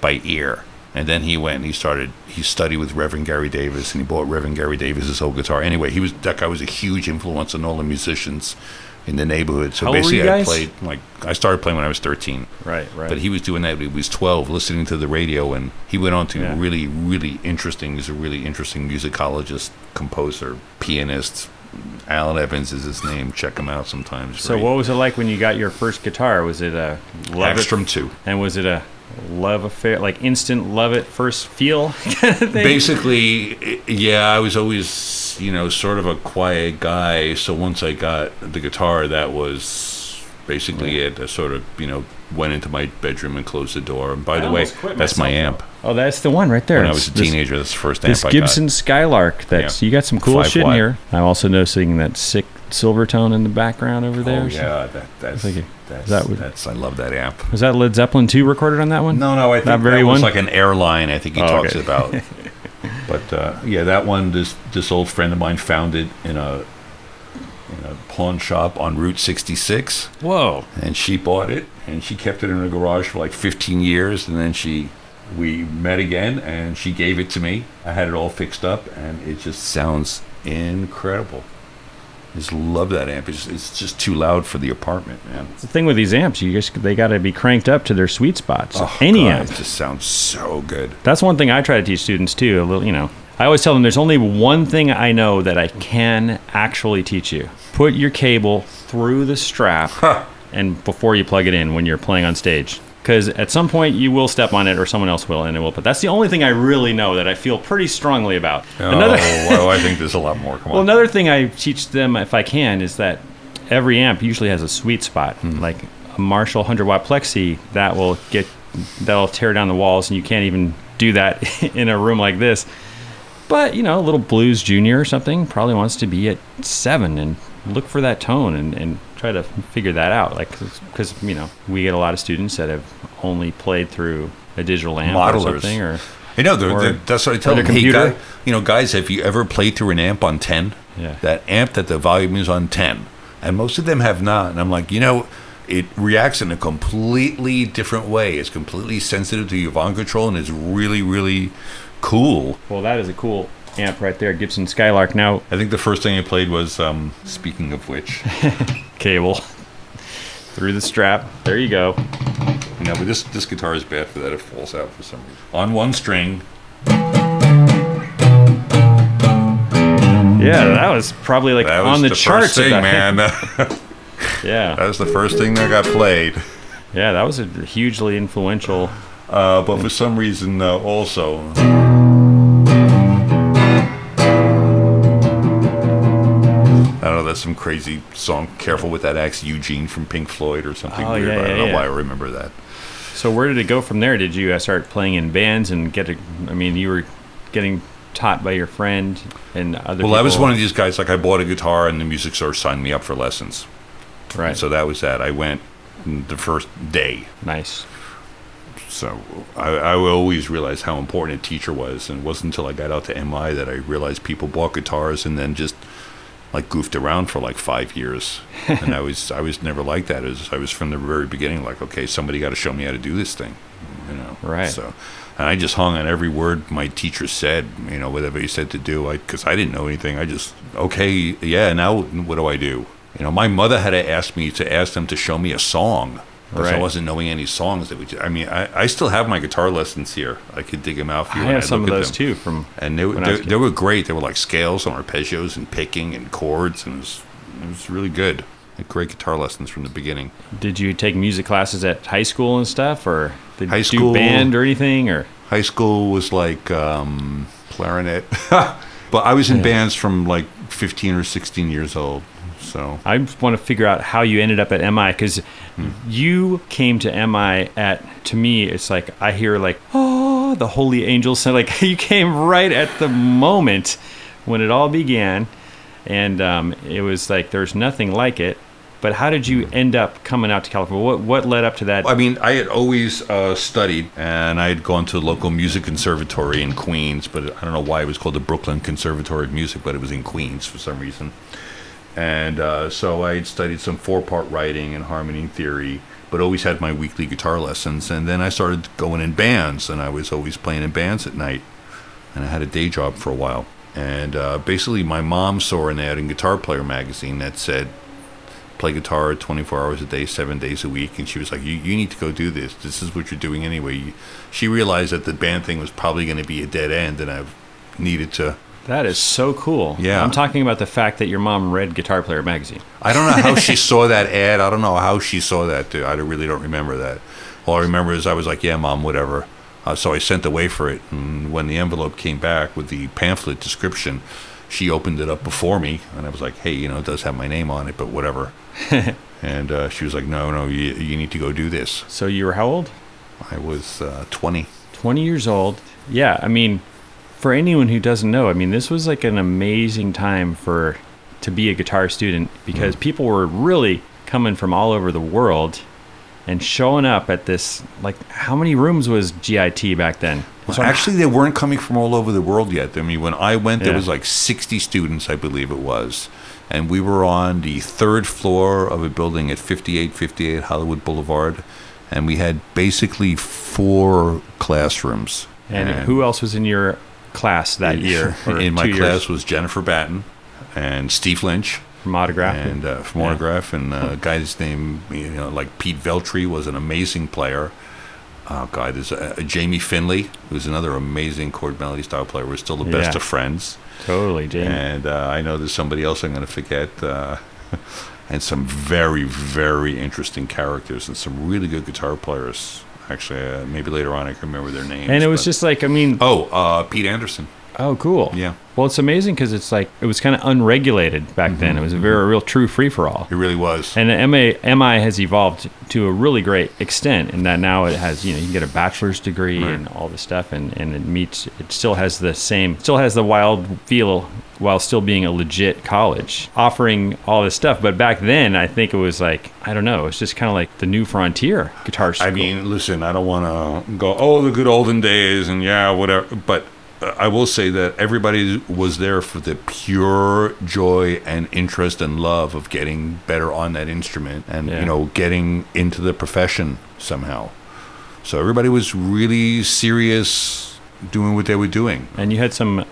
by ear. And then he went and he started, he studied with Reverend Gary Davis and he bought Reverend Gary Davis's whole guitar. Anyway, he was, that guy was a huge influence on all the musicians in the neighborhood. So How old basically, I played, like, I started playing when I was 13. Right, right. But he was doing that when he was 12, listening to the radio, and he went on to Yeah. really, really interesting. He's a really interesting musicologist, composer, pianist. Alan Evans is his name. Check him out sometimes. so, what was it like when you got your first guitar? Was it a love it, 2. and was it a love affair, like instant love at first feel <laughs> kind of thing? Basically, yeah, I was always you know, sort of a quiet guy. So once I got the guitar, that was basically it. I sort of, you know, went into my bedroom and closed the door. And by I the way, that's my myself, amp. Oh, that's the one right there. When I was a this- teenager, that's the first This amp I Gibson Skylark. That's Yeah. you got some cool Five shit in here. I'm also noticing that sick Silvertone in the background over there. Oh yeah, that, that's, like a- that's, that would- that's I love that amp. Was that Led Zeppelin 2 recorded on that one? No, no, I think That very that was one? like an airline. I think he Oh, talks okay. about. <laughs> but uh, yeah, that one. This this old friend of mine found it in a in a pawn shop on Route 66, Whoa. and she bought it and she kept it in her garage for like 15 years, and then she we met again and she gave it to me. I had it all fixed up, and it just sounds incredible. Just love that amp. It's, it's just too loud for the apartment, man. The thing with these amps, you just they got to be cranked up to their sweet spots. Oh, Any God, amp. It just sounds so good. That's one thing I try to teach students too. A little, you know, I always tell them there's only one thing I know that I can actually teach you. Put your cable through the strap and before you plug it in when you're playing on stage. Because at some point you will step on it or someone else will and it will. But that's the only thing I really know that I feel pretty strongly about. Another, oh, <laughs> well, I think there's a lot more. Come on. well, another thing I teach them if I can is that every amp usually has a sweet spot. Hmm. Like a Marshall 100 watt plexi that will get that'll tear down the walls, and you can't even do that <laughs> in a room like this. But you know, a little blues junior or something probably wants to be at seven and look for that tone and, and try to figure that out. Like because you know we get a lot of students that have only played through a digital amp or Modelers. something or I know. They're, or- they're, that's what I tell or the them. Hey, guy, you know, guys, have you ever played through an amp on 10? Yeah. That amp that the volume is on 10. And most of them have not. And I'm like, you know, it reacts in a completely different way. It's completely sensitive to your volume control and it's really, really cool. well, that is a cool amp right there, Gibson Skylark. Now I think the first thing I played was, um, speaking of which, <laughs> cable through the strap. There you go. you know, but this, this guitar is bad for that. It falls out for some reason. On one string, Yeah, that was probably like that on the, the, charts. first thing, at <laughs> that- <laughs> that was the first thing that got played. yeah, that was a hugely influential. Uh, but for some reason, uh, also. I don't know, that's some crazy song. Careful with that axe, Eugene from Pink Floyd or something Oh, weird. yeah, but I don't yeah, know yeah. why I remember that. So where did it go from there? Did you uh, start playing in bands and get a? I mean, you were getting taught by your friend and other. Well, I was one of these guys, like, I bought a guitar and the music store signed me up for lessons. right. So that was that. I went the first day. nice. So I, I always realized how important a teacher was, and it wasn't until I got out to MI that I realized people bought guitars and then just like goofed around for like five years. <laughs> and I was I was never like that. Was, I was from the very beginning like, okay, somebody got to show me how to do this thing, you know. Right. So, and I just hung on every word my teacher said, you know, whatever he said to do, I because I didn't know anything. I just okay, yeah. Now what do I do? You know, my mother had to ask me to ask them to show me a song because I wasn't knowing any songs that we. I mean, I, I still have my guitar lessons here. I could dig them out for I you. and have some of those them. too from. And they, were- when I was they, they were great. They were like scales and arpeggios and picking and chords, and it was, it was really good. Great guitar lessons from the beginning. Did you take music classes at high school and stuff, or did High you school- do band or anything, or? High school was like um, clarinet, <laughs> but I was in Yeah. bands from like 15 or 16 years old. So. I want to figure out how you ended up at MI because you came to MI at to me it's like I hear like oh the holy angels sound <laughs> like you came right at the moment when it all began. And um, it was like there's nothing like it. But how did you end up coming out to California? What what led up to that? I mean, I had always uh, studied, and I had gone to the local music conservatory in Queens, but I don't know why it was called the Brooklyn Conservatory of Music, but it was in Queens for some reason. And uh, so I had studied some four-part writing and harmony theory, but always had my weekly guitar lessons. And then I started going in bands, and I was always playing in bands at night. And I had a day job for a while. And uh, basically, my mom saw an ad in Guitar Player magazine that said play guitar 24 hours a day, seven days a week. And she was like, you, you need to go do this. This is what you're doing anyway. She realized that the band thing was probably going to be a dead end, and I needed to. That is so cool Yeah. I'm talking about the fact that your mom read Guitar Player magazine I don't know how she <laughs> saw that ad. I don't know how she saw that. Dude. I really don't remember that. All I remember is I was like, yeah, mom, whatever. Uh, so I sent away for it. And when the envelope came back with the pamphlet description, she opened it up before me, and I was like, "Hey, you know, it does have my name on it, but whatever." <laughs> and uh, she was like, "No, no, you you need to go do this." So you were how old? I was uh, 20. 20 years old. Yeah, I mean, for anyone who doesn't know, I mean, this was like an amazing time for to be a guitar student because mm. people were really coming from all over the world and showing up at this like how many rooms was GIT back then? Well, actually, they weren't coming from all over the world yet. I mean, when I went, there was like 60 students, I believe it was. And we were on the third floor of a building at 5858 Hollywood Boulevard. And we had basically four classrooms. and who else was in your class that year? <laughs> in my two class was Jennifer Batten and Steve Lynch. from Autograph? and uh, from Yeah. Autograph, and uh, a guy's name, you know, like Pete Veltri was an amazing player. Oh God, there's uh, Jamie Findlay, who's another amazing chord melody style player. We're still the best of friends, totally, Jamie. and uh, I know there's somebody else I'm going to forget, uh, <laughs> and some very, very interesting characters and some really good guitar players. Actually, uh, maybe later on I can remember their names. and it was but- just like, I mean, oh, uh, Pete Anderson. Oh, cool. Yeah, Well, it's amazing because it's like it was kind of unregulated back then. It was a mm-hmm. very real true free for all. it really was. And the MA, MI has evolved to a really great extent in that now it has, you know, you can get a bachelor's degree Right. and all this stuff and, and it meets, it still has the same, still has the wild feel while still being a legit college offering all this stuff. But back then, I think it was like, I don't know, it's just kind of like the new frontier guitar school. I mean, listen, I don't want to go, oh, the good olden days, and yeah, whatever. But I will say that everybody was there for the pure joy and interest and love of getting better on that instrument and, Yeah. you know, getting into the profession somehow. So everybody was really serious doing what they were doing. and you had some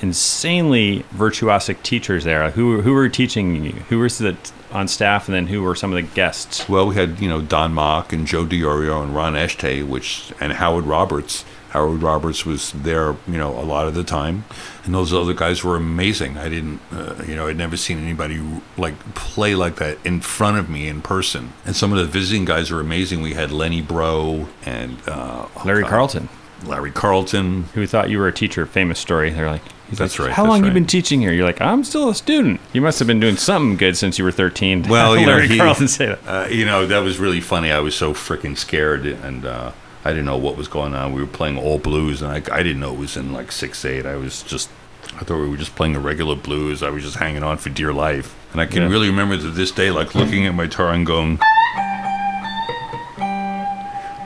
insanely virtuosic teachers there. Who, who were teaching you? Who was the, on staff and then who were some of the guests? Well, we had you know Don Mock and Joe Diorio and Ron Eschete, which and Howard Roberts. Howard Roberts was there, you know, a lot of the time, and those other guys were amazing. I didn't, uh, you know, I'd never seen anybody like play like that in front of me in person. And some of the visiting guys were amazing. We had Lenny Breau and uh, oh Larry God, Carlton. Larry Carlton. who thought you were a teacher. Famous story. They're like, That's like, right, How that's long you been teaching here? You're like, I'm still a student. You must have been doing something good since you were 13. <laughs> Well, you know, Larry he- Carlton say that. Uh, you know, that was really funny. I was so freaking scared, and uh, I didn't know what was going on. We were playing all blues, and I, I didn't know it was in like six eight. I was just, I thought we were just playing a regular blues. I was just hanging on for dear life, and I can Yeah. really remember to this day, like looking at my guitar and going.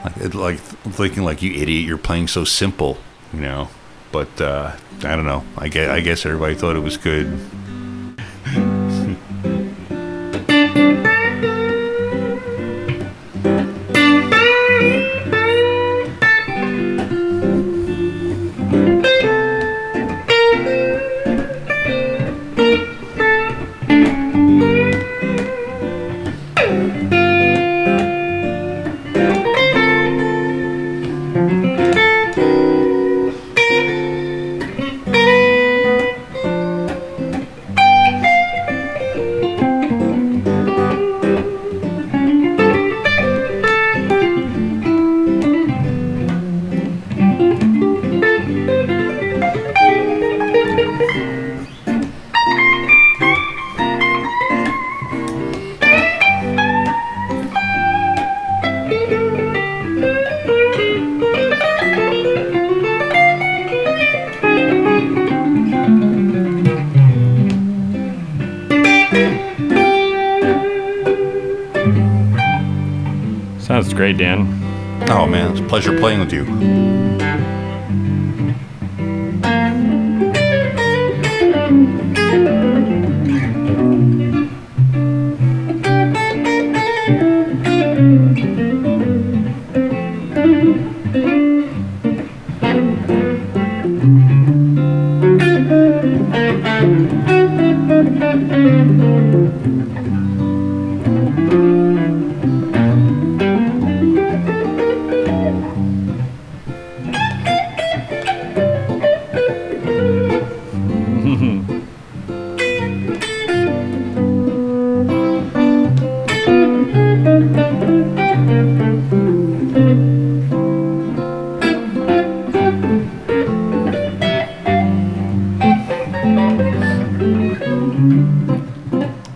Like, it, like thinking like you idiot you're playing so simple you know but uh, i don't know I guess, I guess everybody thought it was good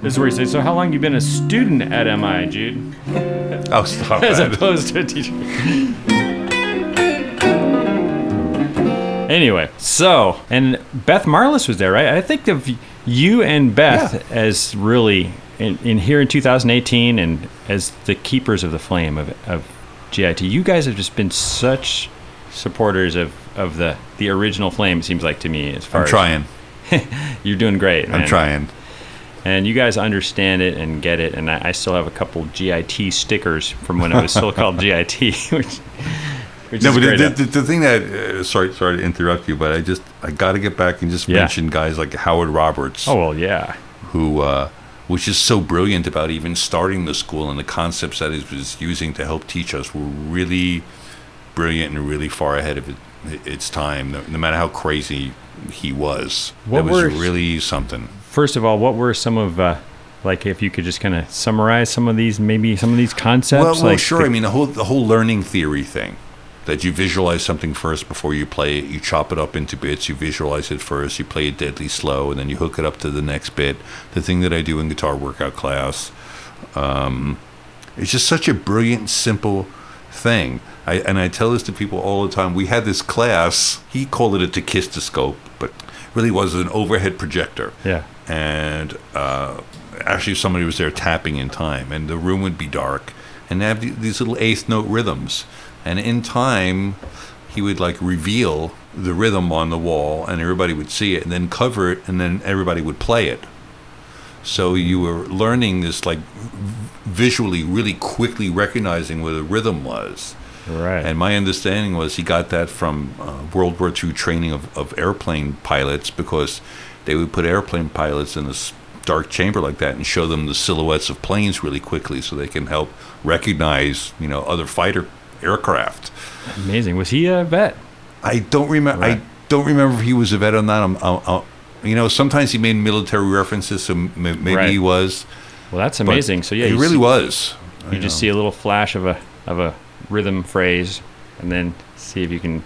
This is where you say, so how long you been a student at MI, Jude? Oh, stop <laughs> As that. opposed to a teacher. anyway, so, and Beth Marlis was there, right? I think of you and Beth as really, in, in here in 2018 and as the keepers of the flame of, of GIT. You guys have just been such supporters of, of the, the original flame, it seems like to me, as far I'm as trying. <laughs> you're doing great. I'm man. trying. And you guys understand it and get it. And I, I still have a couple GIT stickers from when it was still called <laughs> GIT, which, which No, but the, the, the thing that uh, sorry sorry to interrupt you, but I just I got to get back and just Yeah. mention guys like Howard Roberts, oh well, yeah, who uh, was just so brilliant about even starting the school and the concepts that he was using to help teach us were really brilliant and really far ahead of it, its time. No, no matter how crazy he was, What it was were- really something. First of all, what were some of uh, like if you could just kind of summarize some of these, maybe some of these concepts? Well, well like sure. the- I mean, the whole the whole learning theory thing, that you visualize something first before you play it. You chop it up into bits. You visualize it first. You play it deadly slow, and then you hook it up to the next bit. The thing that I do in guitar workout class, um, it's just such a brilliant, simple thing. I, and I tell this to people all the time. We had this class. He called it a tachistoscope, but really was an overhead projector yeah, and uh, actually somebody was there tapping in time, and the room would be dark, and they have these little eighth note rhythms, and in time, he would like reveal the rhythm on the wall, and everybody would see it, and then cover it, and then everybody would play it. So you were learning this like visually, really quickly recognizing where the rhythm was. right. And my understanding was he got that from uh, World War II training of, of airplane pilots because they would put airplane pilots in this dark chamber like that and show them the silhouettes of planes really quickly so they can help recognize, you know, other fighter aircraft. Amazing. Was he a vet? I don't remember. Right. I don't remember if he was a vet or not. I'm, I'm, I'm- you know, sometimes he made military references, so m- maybe Right. he was. Well, that's but amazing. So yeah, he really see- was. You just see a little flash of a of a rhythm phrase, and then see if you can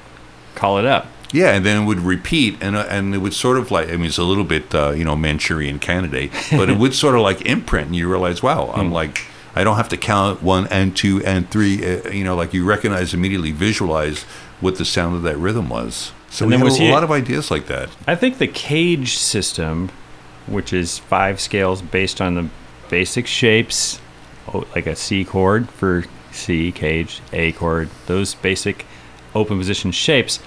call it up. Yeah, and then it would repeat, and uh, and it would sort of like I mean, it's a little bit uh, you know Manchurian Candidate, but it would sort of like imprint, and you realize, wow, Hmm. I'm like I don't have to count one and two and three, uh, you know, like you recognize immediately, visualize what the sound of that rhythm was. So And we had was a he- lot of ideas like that. I think the cage system, which is five scales based on the basic shapes, like a C chord for C cage, A chord, those basic open position shapes.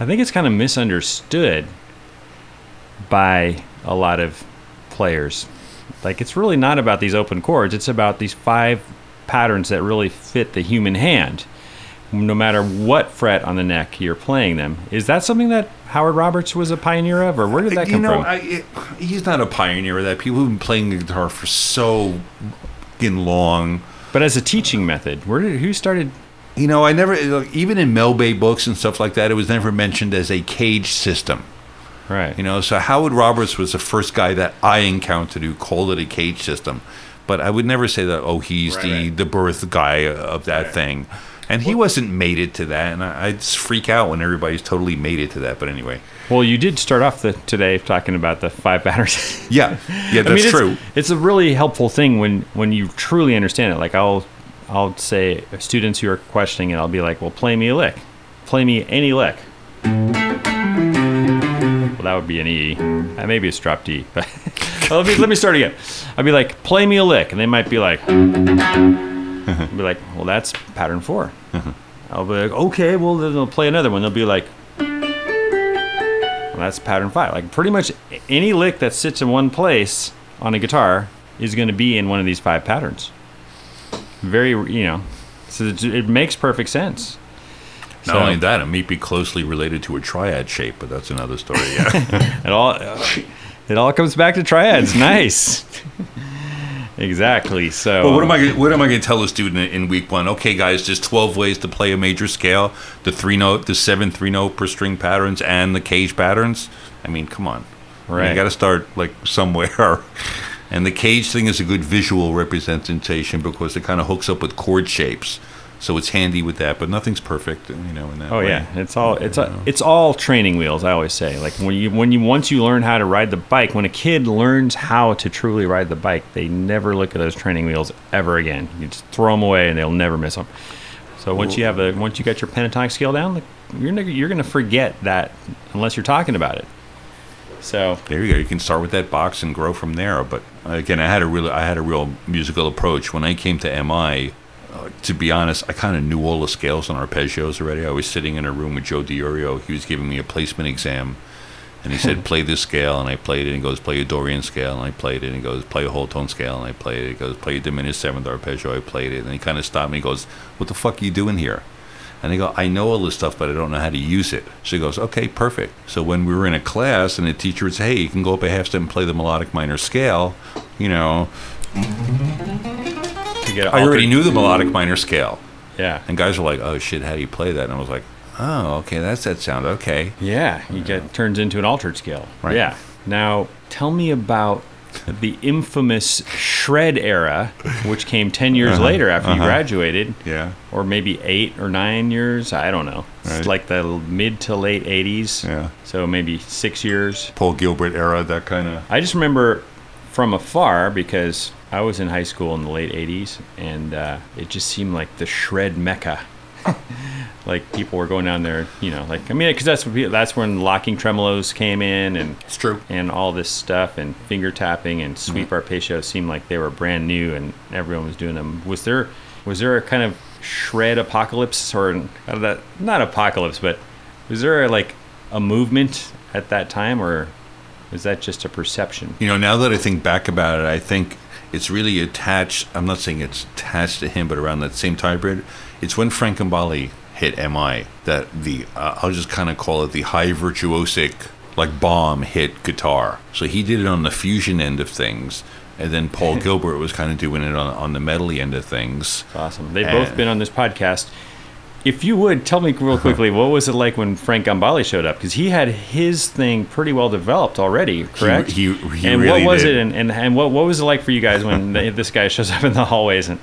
I think it's kind of misunderstood by a lot of players. Like it's really not about these open chords, it's about these five patterns that really fit the human hand. No matter what fret on the neck you're playing them. Is that something that Howard Roberts was a pioneer of, or where did that you come know, from? I, it, he's not a pioneer of that. People have been playing the guitar for so long. but as a teaching method, where did who started? You know, I never even in Mel Bay books and stuff like that, it was never mentioned as a cage system. Right. You know, so Howard Roberts was the first guy that I encountered who called it a cage system. But I would never say that, oh, he's Right, the, right. the birth guy of that thing. And he wasn't mated to that. And I, I just freak out when everybody's totally mated to that. But anyway. Well, you did start off the today talking about the five patterns. Yeah. Yeah, that's <laughs> I mean, it's, true. It's a really helpful thing when when you truly understand it. Like I'll I'll say students who are questioning it, I'll be like, "Well, play me a lick. Play me any lick." Well, that would be an E. Uh, maybe it's drop D. But <laughs> let me let me start again. I'd be like, "Play me a lick," and they might be like, I'd be like, "Well, that's pattern 4 I'll be like, "Okay, well, then they'll play another one." They'll be like. Well, that's pattern five. Like pretty much any lick that sits in one place on a guitar is going to be in one of these five patterns. Very, you know, so it, it makes perfect sense. Not So- only that, it may be closely related to a triad shape, but that's another story. Yeah. <laughs> It all, it all comes back to triads. nice. <laughs> exactly. So. Well, what am I? What am I going to tell a student in week one? Okay, guys, there's 12 ways to play a major scale. The three note, the seven three note per string patterns, and the cage patterns. I mean, come on. Right. You got to start like somewhere. <laughs> And the cage thing is a good visual representation because it kind of hooks up with chord shapes. So it's handy with that, but nothing's perfect, you know. In that Oh way. yeah, it's all it's a, it's all training wheels. I always say, like when you when you once you learn how to ride the bike, when a kid learns how to truly ride the bike, they never look at those training wheels ever again. You just throw them away, and they'll never miss them. So once you have a once you got your pentatonic scale down, you're you're gonna forget that unless you're talking about it. So There you go. You can start with that box and grow from there. But again, I had a real, I had a real musical approach when I came to MI. Uh, to be honest, I kind of knew all the scales on arpeggios already. I was sitting in a room with Joe DiOrio. He was giving me a placement exam, and he said, <laughs> "Play this scale," and I played it. And he goes, "Play a Dorian scale," and I played it. And he goes, "Play a whole tone scale," and I played it. He goes, "Play a diminished seventh arpeggio." I played it, and he kind of stopped me. He goes, "What the fuck are you doing here?" And I go, I know all this stuff, but I don't know how to use it. So he goes, okay, perfect. So when we were in a class and the teacher would say, hey, you can go up a half step and play the melodic minor scale, you know, you get I already knew the melodic minor scale. Yeah, And guys were like, oh shit, how do you play that? And I was like, oh, okay, that's that sound. Okay. yeah, you get turns into an altered scale. Right. Yeah. Now tell me about the infamous shred era, which came ten years Uh-huh, later after you uh-huh. graduated. Yeah. or maybe eight or nine years. I don't know. It's like the mid to late 80s. Yeah. So maybe six years. Paul Gilbert era, that kind of. I just remember from afar because I was in high school in the late 80s and uh, it just seemed like the shred mecca. <laughs> like people were going down there, you know, like, I mean, because that's, that's when locking tremolos came in and It's true. and all this stuff and finger tapping and sweep Mm-hmm. arpeggio seemed like they were brand new and everyone was doing them. Was there was there a kind of shred apocalypse or that not apocalypse, but was there like a movement at that time or is that just a perception? You know, now that I think back about it, I think it's really attached. I'm not saying it's attached to him, but around that same time period, it's when Frank Gambale hit MI that the uh, I'll just kind of call it the high virtuosic like bomb hit guitar. So he did it on the fusion end of things, and then Paul <laughs> Gilbert was kind of doing it on on the medley end of things. Awesome. They've Uh, both been on this podcast. If you would tell me real quickly, <laughs> what was it like when Frank Gambale showed up? Because he had his thing pretty well developed already, correct? he- he and really what was did. it? And, and, and what, what was it like for you guys when <laughs> this guy shows up in the hallways? And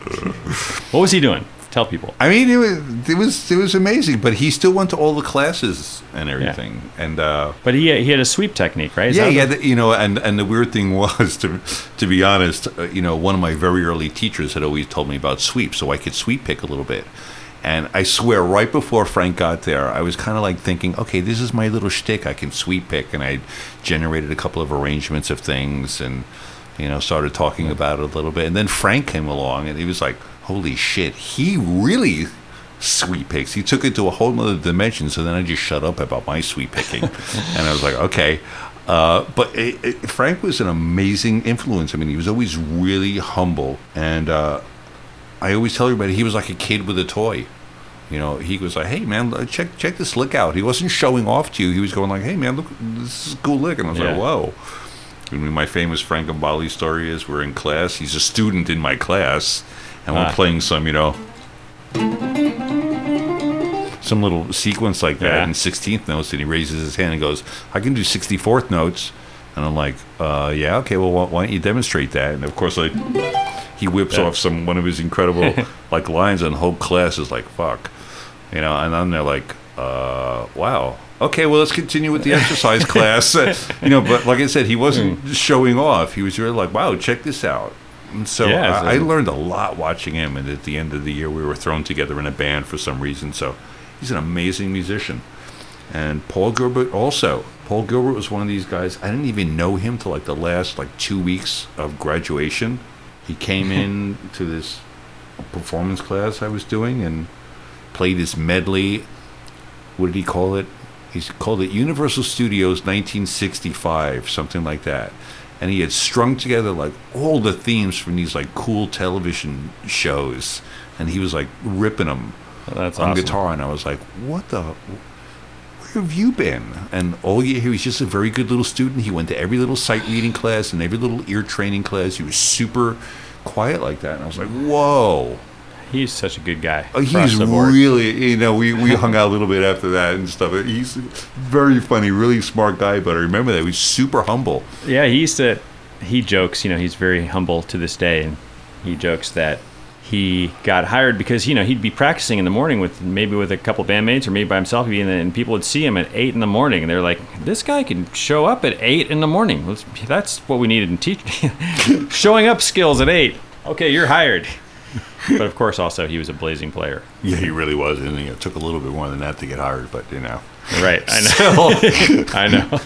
what was he doing? Tell people. I mean, it was it was it was amazing, but he still went to all the classes and everything, and. uh But he he had a sweep technique, right? Is yeah, yeah. The, you know, and and the weird thing <laughs> was, to to be honest, uh, you know, one of my very early teachers had always told me about sweep, so I could sweep pick a little bit. And I swear, right before Frank got there, I was kind of like thinking, okay, this is my little shtick. I can sweep pick, and I generated a couple of arrangements of things, and you know, started talking about it a little bit. And then Frank came along, and he was like, holy shit, he really sweep picks. He took it to a whole nother dimension. So then I just shut up about my sweep picking, <laughs> and I was like, okay. Uh, but it, it, Frank was an amazing influence. I mean, he was always really humble, and uh, I always tell everybody he was like a kid with a toy. You know, he was like, "Hey, man, uh, check check this lick out." He wasn't showing off to you. He was going like, "Hey, man, look, this is a cool lick," and I was Yeah. like, "Whoa." I mean, my famous Frank Gambale story is we're in class. He's a student in my class, and we're Ah. playing some, you know, some little sequence like that Yeah. in 16th notes. And he raises his hand and goes, "I can do 64th notes." And I'm like, uh, "Yeah, okay. Well, why, why don't you demonstrate that?" And of course, like, he whips Yeah. off some one of his incredible <laughs> like lines, and the whole class is like, "Fuck," you know. And then they're like, uh, "Wow." Okay, well, let's continue with the exercise <laughs> class. <laughs> You know, but like I said, he wasn't Hmm. showing off. He was really like, "Wow, check this out." And so Yeah, uh, I, I learned a lot watching him. And at the end of the year, we were thrown together in a band for some reason. So he's an amazing musician. And Paul Gilbert also. Paul Gilbert was one of these guys. I didn't even know him till like the last like two weeks of graduation. He came in <laughs> to this performance class I was doing and played this medley. What did he call it? He called it Universal Studios 1965, something like that. And he had strung together like all the themes from these like cool television shows, and he was like ripping them That's on awesome. guitar, and I was like, "What the? Where have you been?" And all year he was just a very good little student. He went to every little sight reading class and every little ear training class. He was super quiet like that, and I was like, "Whoa!" He's such a good guy. Oh, he's really, you know, we, we hung out a little bit after that and stuff. He's very funny, really smart guy. But I remember that he was super humble. Yeah, he used to. He jokes, you know, he's very humble to this day, and he jokes that he got hired because you know he'd be practicing in the morning with maybe with a couple bandmates or maybe by himself, and, and people would see him at eight in the morning, and they're like, "This guy can show up at eight in the morning. That's what we needed in teaching, <laughs> showing up skills at eight. Okay, you're hired." But of course, also he was a blazing player. Yeah, he really was, and it took a little bit more than that to get hired. But you know, Right, I know. <laughs> I know.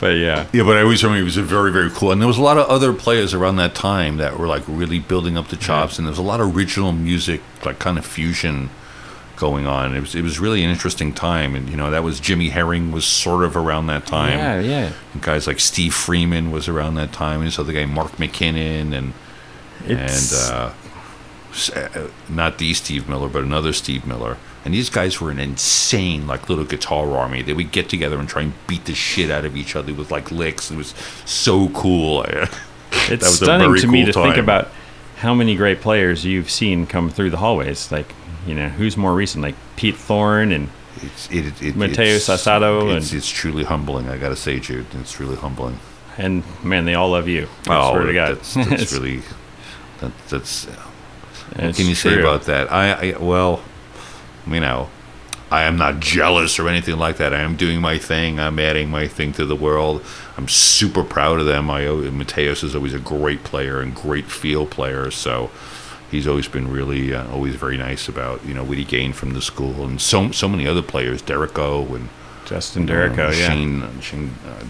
But yeah, yeah. But I always remember he was a very, very cool, and there was a lot of other players around that time that were like really building up the chops, and there was a lot of original music, like kind of fusion going on. It was it was really an interesting time, and you know that was Jimmy Herring was sort of around that time. yeah, yeah. And guys like Steve Freeman was around that time, and this other guy Mark McKinnon, and It's, and uh, Uh, uh, not the Steve Miller, but another Steve Miller. And these guys were an insane, like little guitar army. They would get together and try and beat the shit out of each other with like licks. It was so cool. <laughs> It's stunning to me cool to think about how many great players you've seen come through the hallways. Like, you know, who's more recent? Like Pete Thorn and It's it, it, Mateo it's, Sassado It's, and- it's truly humbling. I got to say, Jude, it's really humbling. and man, they all love you. I oh, swear to God. Oh, that's, that's <laughs> really that, that's what can you say true. about that? I, I well, you know, I am not jealous or anything like that. I am doing my thing. I'm adding my thing to the world. I'm super proud of them. I Mateos is always a great player and great field player. So he's always been really uh, always very nice about you know what he gained from the school and so so many other players, Derek O and Justin Derrico, uh, yeah. Shane, Shane uh,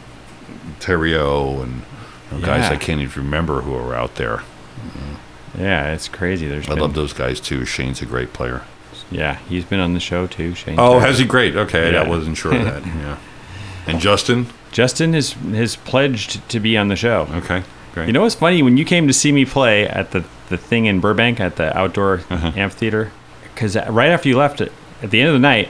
Theriot and you know, guys Yeah. I can't even remember who are out there. Yeah, it's crazy. There's I been, love those guys too. Shane's a great player. Yeah, he's been on the show too, Shane. Oh, has he? Great. Okay, Yeah. I wasn't sure of that. <laughs> Yeah. And Justin? Justin is has pledged to be on the show. Okay, great. You know what's funny? When you came to see me play at the, the thing in Burbank at the outdoor Uh-huh. amphitheater, because right after you left, at at the end of the night,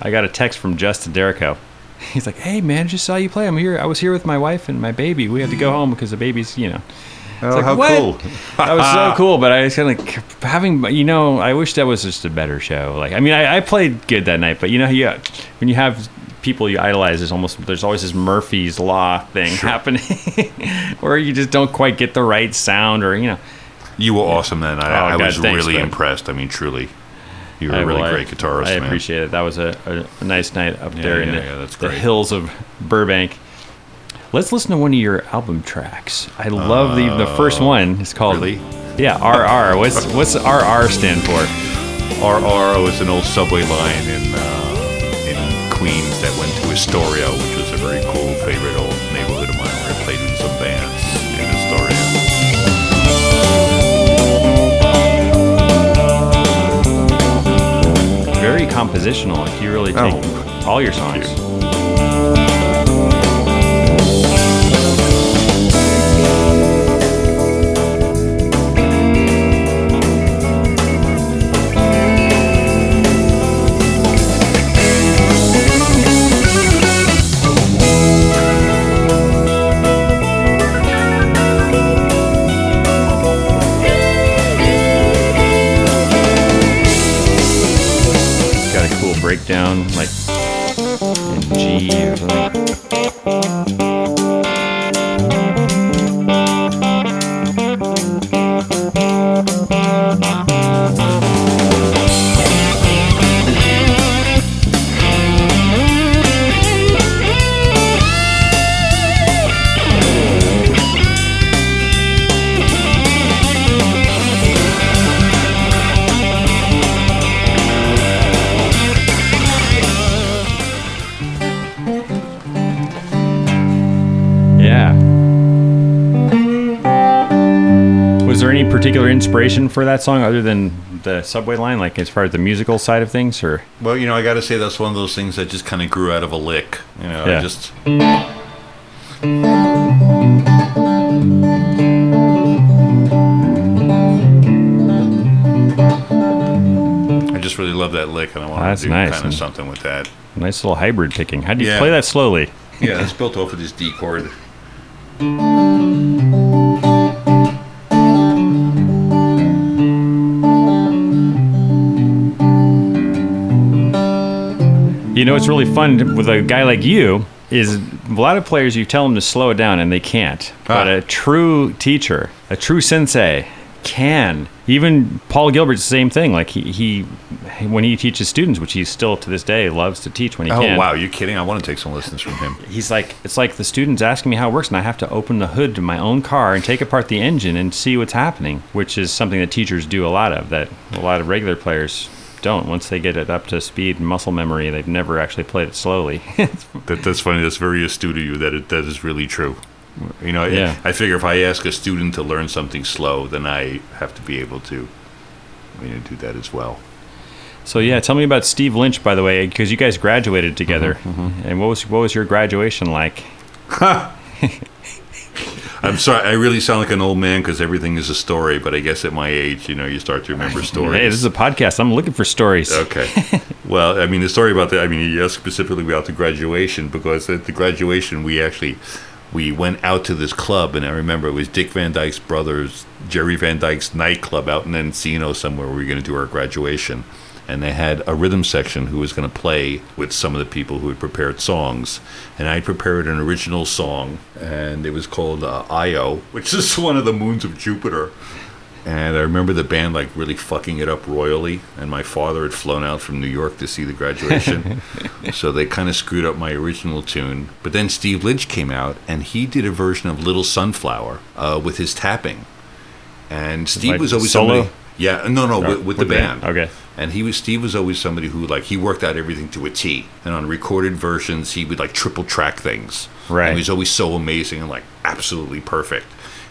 I got a text from Justin Derrico. <laughs> He's like, "Hey man, just saw you play. I'm here. I was here with my wife and my baby. We had to go home because the baby's, you know." Oh, like, how what? cool. <laughs> That was so <laughs> cool, but I was kind of like having, you know, I wish that was just a better show. Like, I mean, I, I played good that night, but you know, you, when you have people you idolize, there's almost there's always this Murphy's Law thing happening, <laughs> where you just don't quite get the right sound, or you know, You were awesome then. Oh, I, Oh, I God, was thanks, really bud. impressed. I mean, truly. You were I- a really well, great guitarist, man. I man. appreciate it. That was a, a, nice night up there in the, yeah, the hills of Burbank. Let's listen to one of your album tracks. I love the the first one. It's called Uh, really? Yeah, RR. What's <laughs> what's RR stand for? RR was an old subway line in uh, in Queens that went to Astoria, which was a very cool favorite old neighborhood of mine where I played in some bands in Astoria. Very compositional. Like you really take Oh, all your songs. Breakdown, like in G or something. Particular inspiration for that song other than the subway line, like as far as the musical side of things, or Well, you know, I got to say that's one of those things that just kind of grew out of a lick. You know, Yeah. I just I just really love that lick, and I want That's to do nice, kind of something with that. nice little hybrid picking? How do you Yeah. play that slowly? Yeah, it's built off of this D chord. What's really fun with a guy like you is a lot of players you tell them to slow it down and they can't. But Ah. a true teacher, a true sensei, can. Even Paul Gilbert's the same thing. Like he, he when he teaches students, which he still to this day loves to teach when he Oh can. wow, you kidding? I want to take some lessons from him. He's like, it's like the student's asking me how it works, and I have to open the hood to my own car and take apart the engine and see what's happening, which is something that teachers do a lot of, that a lot of regular players don't. Once they get it up to speed and muscle memory, they've never actually played it slowly. <laughs> That, that's funny. That's very astute of you. That it, that is really true. You know, I- Yeah. I, figure if I ask a student to learn something slow, then I have to be able to, you know, do that as well. so yeah, tell me about Steve Lynch, by the way, because you guys graduated mm-hmm, together, mm-hmm. and what was what was your graduation like? <laughs> I'm sorry. I really sound like an old man because everything is a story. But I guess at my age, you know, you start to remember stories. Hey, this is a podcast. I'm looking for stories. Okay. <laughs> well, I mean, the story about that. I mean, you asked specifically about the graduation because at the graduation we actually we went out to this club, and I remember it was Dick Van Dyke's brothers, Jerry Van Dyke's nightclub out in Encino somewhere. where We were going to do our graduation, and they had a rhythm section who was going to play with some of the people who had prepared songs, and I prepared an original song, and it was called uh, Io, which <laughs> is one of the moons of Jupiter. And I remember the band like really fucking it up royally. And my father had flown out from New York to see the graduation. <laughs> so they kind of screwed up my original tune. But then Steve Lynch came out and he did a version of Little Sunflower uh, with his tapping. And Steve Like was always solo? somebody. Yeah, no, no, with, with, the band. Okay. And he was Steve was always somebody who like he worked out everything to a T. And on recorded versions, he would like triple track things. Right. And he was always so amazing and like absolutely perfect.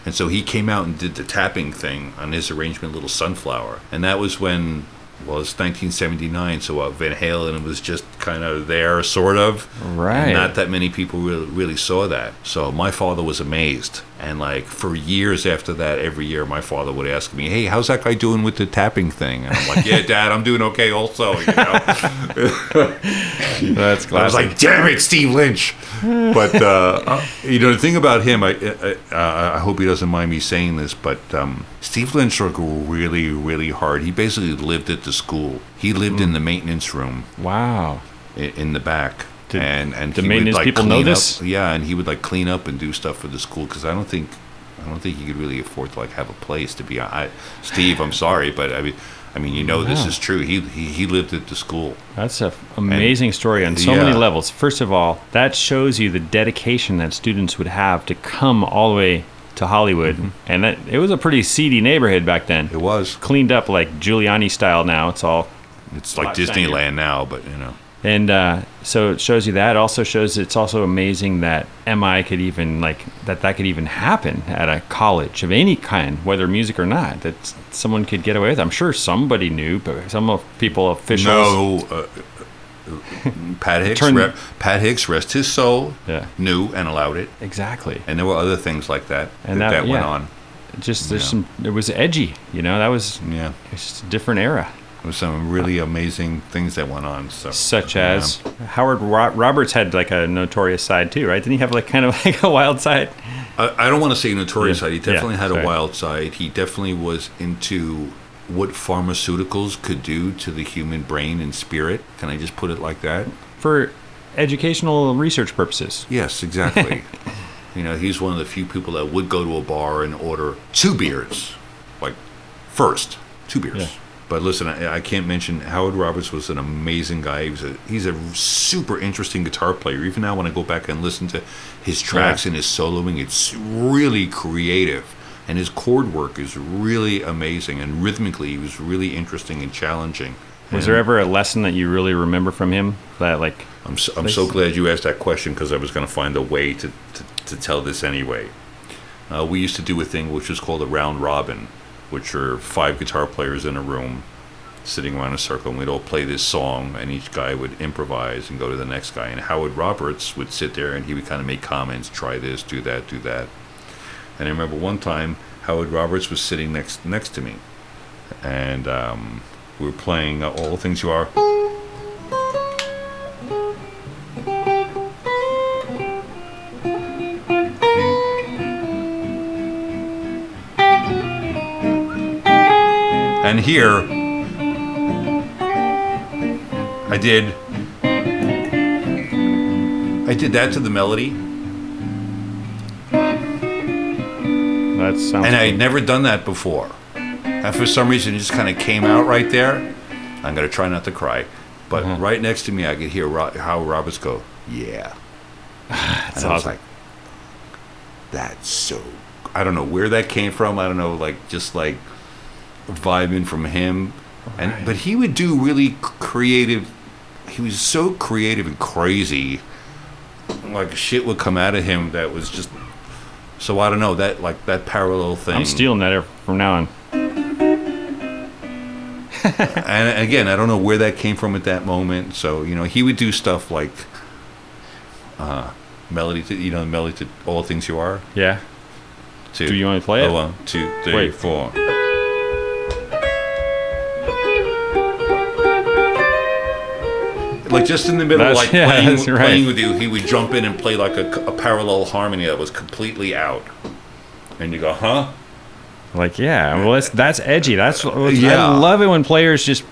And so he came out and did the tapping thing on his arrangement, Little Sunflower. And that was when, well, it's 1979, so uh, Van Halen was just kind of there, sort of. Right. And not that many people really, really saw that. So my father was amazed. And like for years after that, every year my father would ask me, "Hey, how's that guy doing with the tapping thing?" And I'm like, "Yeah, <laughs> Dad, I'm doing okay, also." You know. <laughs> That's classic. I was like, "Damn it, Steve Lynch!" But uh, uh, you know, the thing about him, I, I, uh, I hope he doesn't mind me saying this, but um, Steve Lynch worked really, really hard. He basically lived at the school. He lived in the maintenance room wow. in the back. Did and and the would, maintenance like, people know clean up- this? Yeah, and he would like clean up and do stuff for the school because I don't think I don't think he could really afford to like have a place to be. I, Steve, I'm sorry, but I mean, I mean, you know, this is true. He he, he lived at the school. That's an amazing story on so yeah. many levels. First of all, that shows you the dedication that students would have to come all the way to Hollywood, Mm-hmm. and that it was a pretty seedy neighborhood back then. It was. Cleaned up like Giuliani style now. It's all It's like. Disneyland now, but you know. And uh, so it shows you that. It also shows it's also amazing that MI could even like that that could even happen at a college of any kind, whether music or not. That someone could get away with. it. I'm sure somebody knew, but some of people officials. No, uh, uh, Pat Hicks. Re- Pat Hicks, rest his soul, Yeah. knew and allowed it, Exactly. and there were other things like that And that, that- that went yeah. on. Just there's Yeah. some. It was edgy. You know, that was Yeah, it's just a different era. There was some really amazing things that went on. So, Such yeah. as Howard Ro- Roberts had like a notorious side too, right? Didn't he have like kind of <laughs> like a wild side? I, I don't want to say notorious Yeah, side. He yeah, definitely had sorry. a wild side. He definitely was into what pharmaceuticals could do to the human brain and spirit. Can I just put it like that? For educational research purposes. Yes, exactly. <laughs> you know, he's one of the few people that would go to a bar and order two beers, like first two beers. Yeah. But listen, I, I can't mention Howard Roberts was an amazing guy. He was a, he's a super interesting guitar player. Even now, when I go back and listen to his tracks and his soloing, it's really creative. And his chord work is really amazing. And rhythmically, he was really interesting and challenging. Was And- there ever a lesson that you really remember from him that like I'm so, I'm so glad you asked that question because I was going to find a way to, to, to tell this anyway. Uh, we used to do a thing which was called a round robin, which are five guitar players in a room sitting around a circle, and we'd all play this song, and each guy would improvise and go to the next guy. And Howard Roberts would sit there and he would kind of make comments, try this, do that, do that. And I remember one time Howard Roberts was sitting next next to me, and um, we were playing uh, All the Things You Are. Here, I did. I did that to the melody, that sounds and I had never done that before. and for some reason it just kind of came out right there. I'm gonna try not to cry, but Uh-huh. right next to me I could hear Ro- Howard Roberts go, "Yeah." <sighs> That's and I was like, "That's so." I don't know where that came from. I don't know, like just like vibing from him, and but he would do really creative. He was so creative and crazy. Like shit would come out of him that was just. So I don't know that like that parallel thing. I'm stealing that from now on. <laughs> and again, I don't know where that came from at that moment. So you know, he would do stuff like uh, melody to you know melody to all things you are. Yeah. To, Do you want to play it? Oh, one, two, three, Wait. four. Like just in the middle, That's- like <laughs> yeah, playing, right. playing with you, he would jump in and play like a, a parallel harmony that was completely out, and you go, "Huh?" Like yeah, well that's that's edgy. That's Yeah. I love it when players just.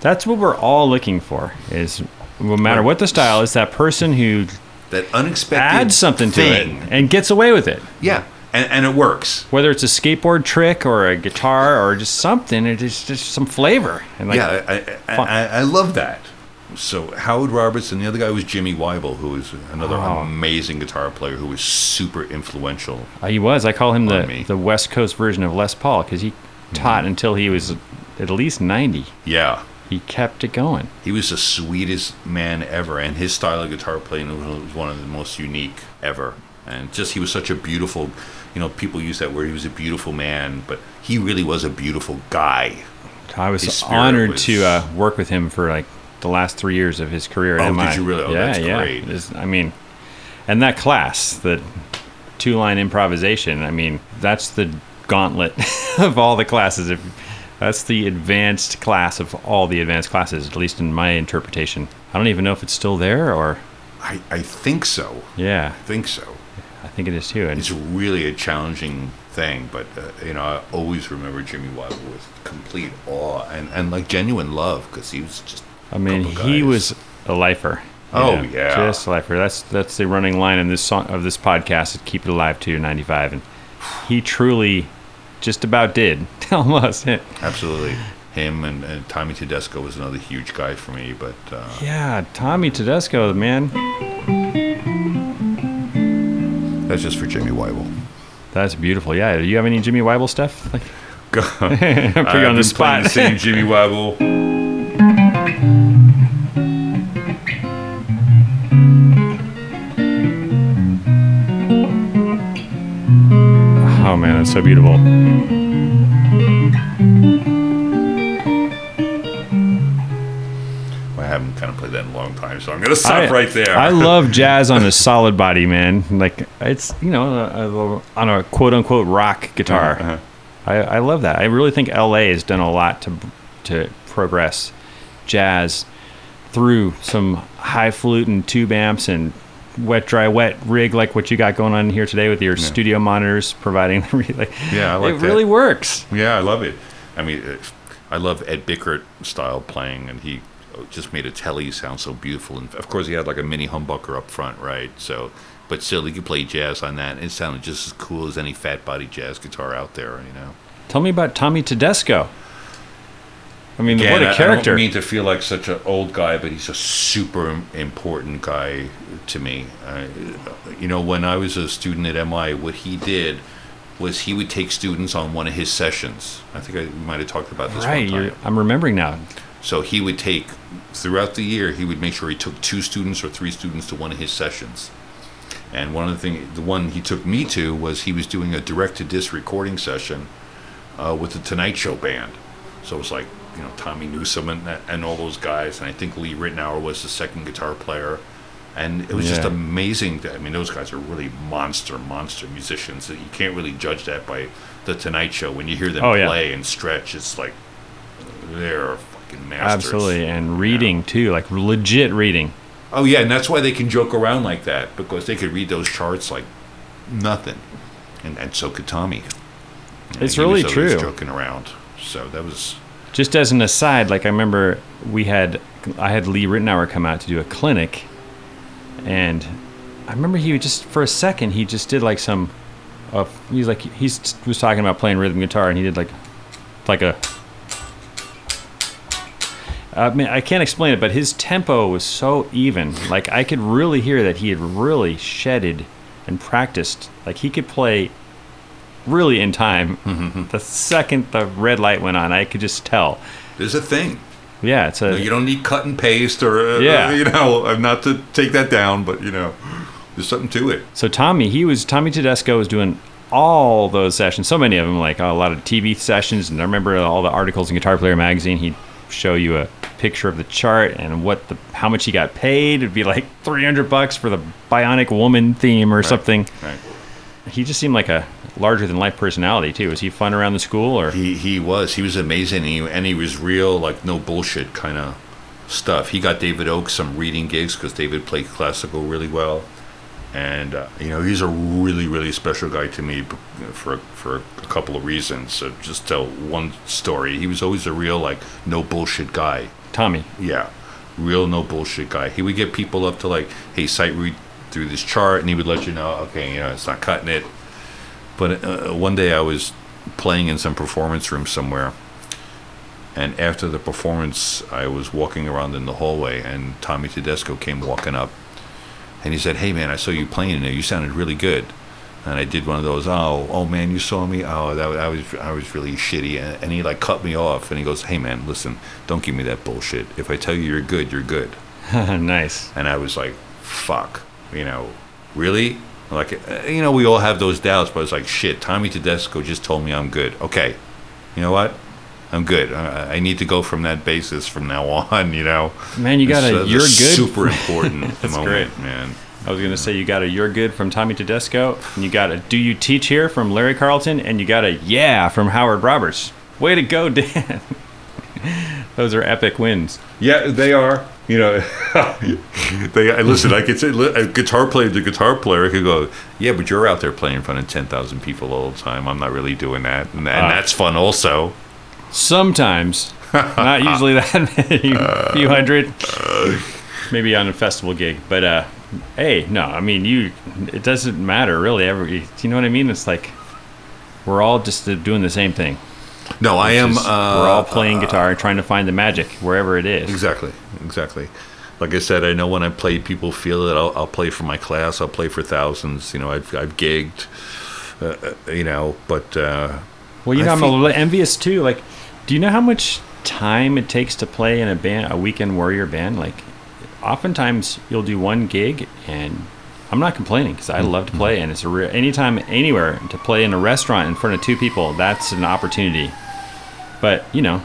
That's what we're all looking for. Is no matter what the style is, that person who That unexpected adds something to it and gets away with it. Yeah, and and it works. Whether it's a skateboard trick or a guitar or just something, it's just some flavor. And like, yeah, I, I. I, I love that. So Howard Roberts and the other guy was Jimmy Wyble, who was another Oh. amazing guitar player who was super influential. Uh, he was. I call him the me. the West Coast version of Les Paul because he taught until he was at least ninety. Yeah, He kept it going. he was the sweetest man ever, and his style of guitar playing was was one of the most unique ever. And just he was such a beautiful, you know, people use that word. He was a beautiful man, but he really was a beautiful guy. I was honored was- to uh, work with him for like the last three years of his career at Oh, did you really? Oh, yeah, that's yeah. great. It's- I mean, and that class, the two line improvisation. I mean, that's the gauntlet <laughs> of all the classes. If that's the advanced class of all the advanced classes, at least in my interpretation. I don't even know if it's still there or I, I think so. yeah, I think so. I think it is too. And It's really a challenging thing, but uh, you know, I always remember Jimmy Wyble with complete awe and, and like genuine love because he was just. I mean, he was a lifer. Oh, know, yeah. just a lifer. That's that's the running line in this song of this podcast. Is keep it alive to ninety five, and he truly, just about did <laughs> almost. absolutely him and, and Tommy Tedesco was another huge guy for me, but uh, Yeah, Tommy Tedesco, man, that's just for Jimmy Wyble. that's beautiful. Yeah, do you have any Jimmy Wyble stuff? Like, <laughs> Go. <laughs> put you on the spot. Same Jimmy Wyble. Man, that's so beautiful. I haven't kind of played that in a long time, so I'm gonna stop I- right there. I love <laughs> jazz on a solid body, man. Like it's you know a, a, on a quote unquote rock guitar. Uh-huh. I, I love that. I really think LA has done a lot to to progress jazz through some high flute and tube amps and wet dry wet rig like what you got going on here today with your studio monitors providing the <laughs> re- like, Yeah, I like it that. really works. Yeah, I love it. I mean, I love Ed Bickert style playing, and he just made a telly sound so beautiful. And of course, he had like a mini humbucker up front, right? So, but still, he could play jazz on that, and it sounded just as cool as any fat body jazz guitar out there, you know. Tell me about Tommy Tedesco. I mean, Again, what a character! I don't mean to feel like such an old guy, but he's a super important guy to me. Uh, you know, when I was a student at MI, what he did was he would take students on one of his sessions. I think I might have talked about this right, one time. you're, I'm remembering now. So he would take throughout the year. He would make sure he took two students or three students to one of his sessions. And one of the thing, the one he took me to was he was doing a direct to disc recording session uh, with the Tonight Show band. So it was like you know Tommy Newsom and, and all those guys, and I think Lee Ritenour was the second guitar player. And it was just amazing. That, I mean, those guys are really monster, monster musicians. You can't really judge that by the Tonight Show. When you hear them Oh, yeah. play and stretch, it's like they're fucking masters. Absolutely, and reading too, like legit reading. Oh yeah, and that's why they can joke around like that because they could read those charts like nothing, and and so could Tommy. And It's he really was true. Joking around, so that was Just as an aside, like I remember we had I had Lee Ritenour come out to do a clinic, and I remember he just for a second he just did like some, uh, he's like he was talking about playing rhythm guitar and he did like like a. I mean, I can't explain it, but his tempo was so even. Like I could really hear that he had really shedded and practiced. Like he could play really in time. Mm-hmm. The second the red light went on, I could just tell. There's a thing. Yeah, it's a. You don't need cut and paste or, uh, Yeah. <laughs> you know, not to take that down, but, you know, there's something to it. So Tommy, he was Tommy Tedesco was doing all those sessions, so many of them, like a lot of TV sessions, and I remember all the articles in Guitar Player magazine. He'd show you a picture of the chart and what the how much he got paid. It'd be like three hundred bucks for the Bionic Woman theme or something. Right. He just seemed like a larger than life personality too. Was he fun around the school or? He he was he was amazing, and he, and he was real like no bullshit kind of stuff. He got David Oakes some reading gigs because David played classical really well, and uh, you know he's a really really special guy to me for for a couple of reasons. So just tell one story. He was always a real like no bullshit guy. Tommy. Yeah, real no bullshit guy. He would get people up to like, hey, sight read through this chart, and he would let you know, okay, you know, it's not cutting it. But uh, one day I was playing in some performance room somewhere, and after the performance, I was walking around in the hallway, and Tommy Tedesco came walking up, and he said, "Hey, man, I saw you playing in there. You sounded really good." And I did one of those, oh, oh man, you saw me. Oh, that was, I was, I was really shitty. And, and he like cut me off, and he goes, "Hey, man, listen, don't give me that bullshit. If I tell you you're good, you're good." <laughs> nice. And I was like, "Fuck," you know, really? Like, uh, you know, we all have those doubts, but it's like, shit. Tommy Tedesco just told me I'm good. Okay, you know what? I'm good. I, I need to go from that basis from now <laughs> on. You know, Man, you got a uh, you're good. Super important <laughs> That's moment, great. man. I was gonna say you got a "You're Good" from Tommy Tedesco, and you got a "Do You Teach Here" from Larry Carlton, and you got a "Yeah" from Howard Roberts. Way to go, Dan! <laughs> Those are epic wins. Yeah, they are. You know, <laughs> they I- listen. I could say a guitar player the guitar player could go, yeah, but you're out there playing in front of ten thousand people all the time. I'm not really doing that, and, and Ah. that's fun also. Sometimes, <laughs> not usually that many, a few hundred, maybe on a festival gig. But uh, hey, no, I mean you. It doesn't matter really. Every, you know what I mean? It's like we're all just uh, doing the same thing. No, I am. Just- Uh, we're all playing guitar, trying to find the magic wherever it is. Exactly, exactly. Like I said, I know when I play, people feel it. I'll, I'll play for my class. I'll play for thousands. You know, I've I've gigged. Uh, uh, you know, but uh, Well, you know, I'm a little envious too. Like, do you know how much time it takes to play in a band, a weekend warrior band? Like, oftentimes you'll do one gig, and I'm not complaining because I love to play, and it's a real anytime, anywhere to play in a restaurant in front of two people. That's an opportunity. But you know,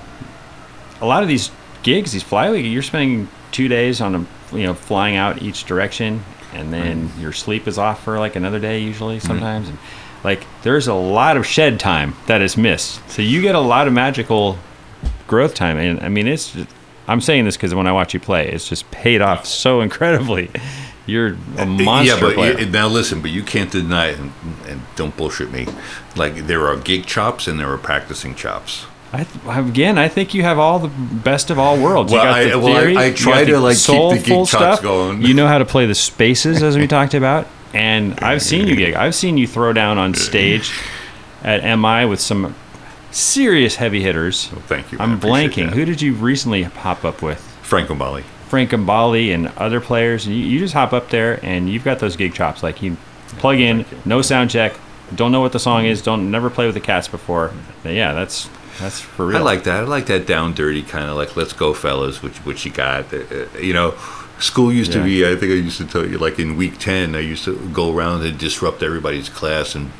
a lot of these gigs, these flyway, you're spending two days on a, you know, flying out each direction, and then your sleep is off for like another day usually mm-hmm. sometimes. And like there's a lot of shed time that is missed. So you get a lot of magical growth time, and I mean it's. Just, I'm saying this because when I watch you play, it's just paid off so incredibly. You're a monster yeah, but player. now listen, but you can't deny it, and, and don't bullshit me. Like there are gig chops and there are practicing chops. I th- again, I think you have all the best of all worlds. Well, you got I- the well, I- I try to, like, keep the gig chops going. You know how to play the spaces, as we <laughs> talked about. And I've seen you gig. I've seen you throw down on stage at MI with some serious heavy hitters. Well, thank you. I'm blanking. that. Who did you recently pop up with? Frank Gambale. Frank Gambale and other players. And you, you just hop up there and you've got those gig chops. Like you plug in, no sound check, don't know what the song is, don't never play with the cats before. But yeah, that's that's for real. I like that. I like that down dirty kind of like let's go fellas, which which you got. Uh, uh, you know, school used to be. I think I used to tell you like in week ten, I used to go around and disrupt everybody's class and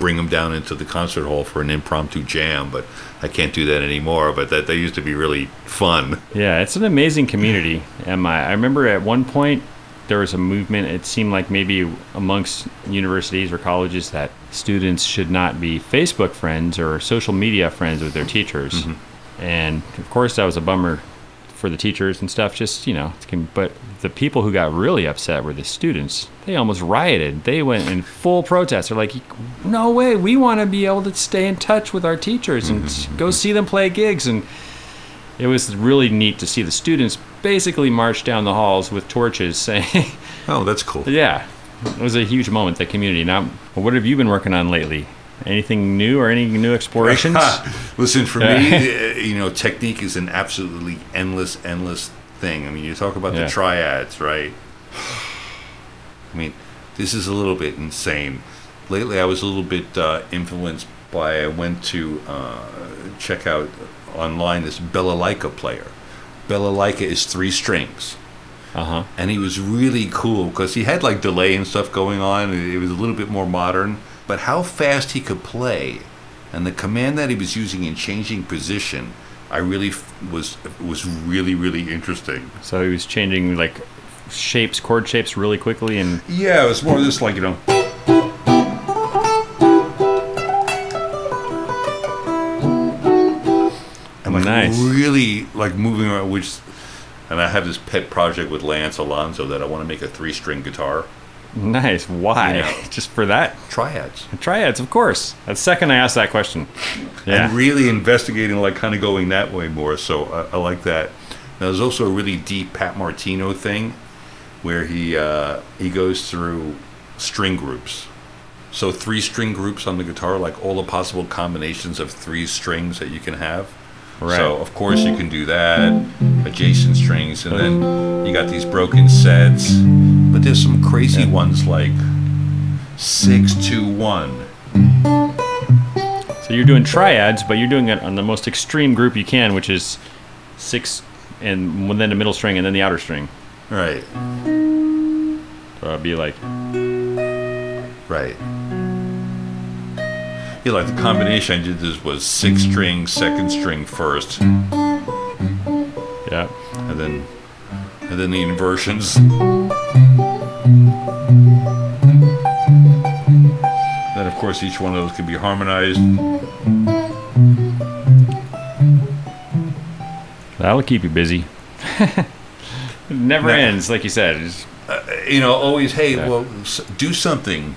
bring them down into the concert hall for an impromptu jam. But I can't do that anymore. But that that used to be really fun. Yeah, it's an amazing community. And I, I remember at one point there was a movement. It seemed like maybe amongst universities or colleges that students should not be Facebook friends or social media friends with their teachers. Mm-hmm. And of course, that was a bummer for the teachers and stuff. Just you know, but the people who got really upset were the students. They almost rioted. They went in full protest. They're like, "No way! We want to be able to stay in touch with our teachers and mm-hmm. go see them play gigs." And it was really neat to see the students basically march down the halls with torches <laughs> saying, Oh, that's cool. "Yeah." It was a huge moment. The community. Now, what have you been working on lately? Anything new or any new explorations? <laughs> Listen, for me, <laughs> you know, technique is an absolutely endless, endless thing. I mean, you talk about Yeah. the triads, right? I mean, this is a little bit insane. Lately, I was a little bit uh, influenced by I went to uh, check out online this Balalaika player. Balalaika is three strings Uh huh. and he was really cool because he had like delay and stuff going on. It was a little bit more modern, but how fast he could play, and the command that he was using in changing position, I really f- was was really really interesting. So he was changing like shapes, chord shapes, really quickly, and Yeah, it was more just like you know. And like Nice. really like moving around, which, and I have this pet project with Lance Alonso that I want to make a three-string guitar nice. Why? Yeah. <laughs> Just for that? triads. Triads, of course. That's the second I asked that question. Yeah. and really investigating, like kind of going that way more. So I, I like that. Now, there's also a really deep Pat Martino thing where he uh, he goes through string groups. So three string groups on the guitar, like all the possible combinations of three strings that you can have. Right. So of course you can do that, adjacent strings, and then you got these broken sets. But there's some crazy ones like six two one. So you're doing triads, but you're doing it on the most extreme group you can, which is six and then the middle string and then the outer string. Right. So it'd be like Right. Yeah, like the combination I did this was six string, second string first, yeah. and then and then the inversions. Then of course each one of those can be harmonized. That'll keep you busy. it <laughs> never Nah. ends, like you said. It's- You know, always hey, Yeah. well, s- do something.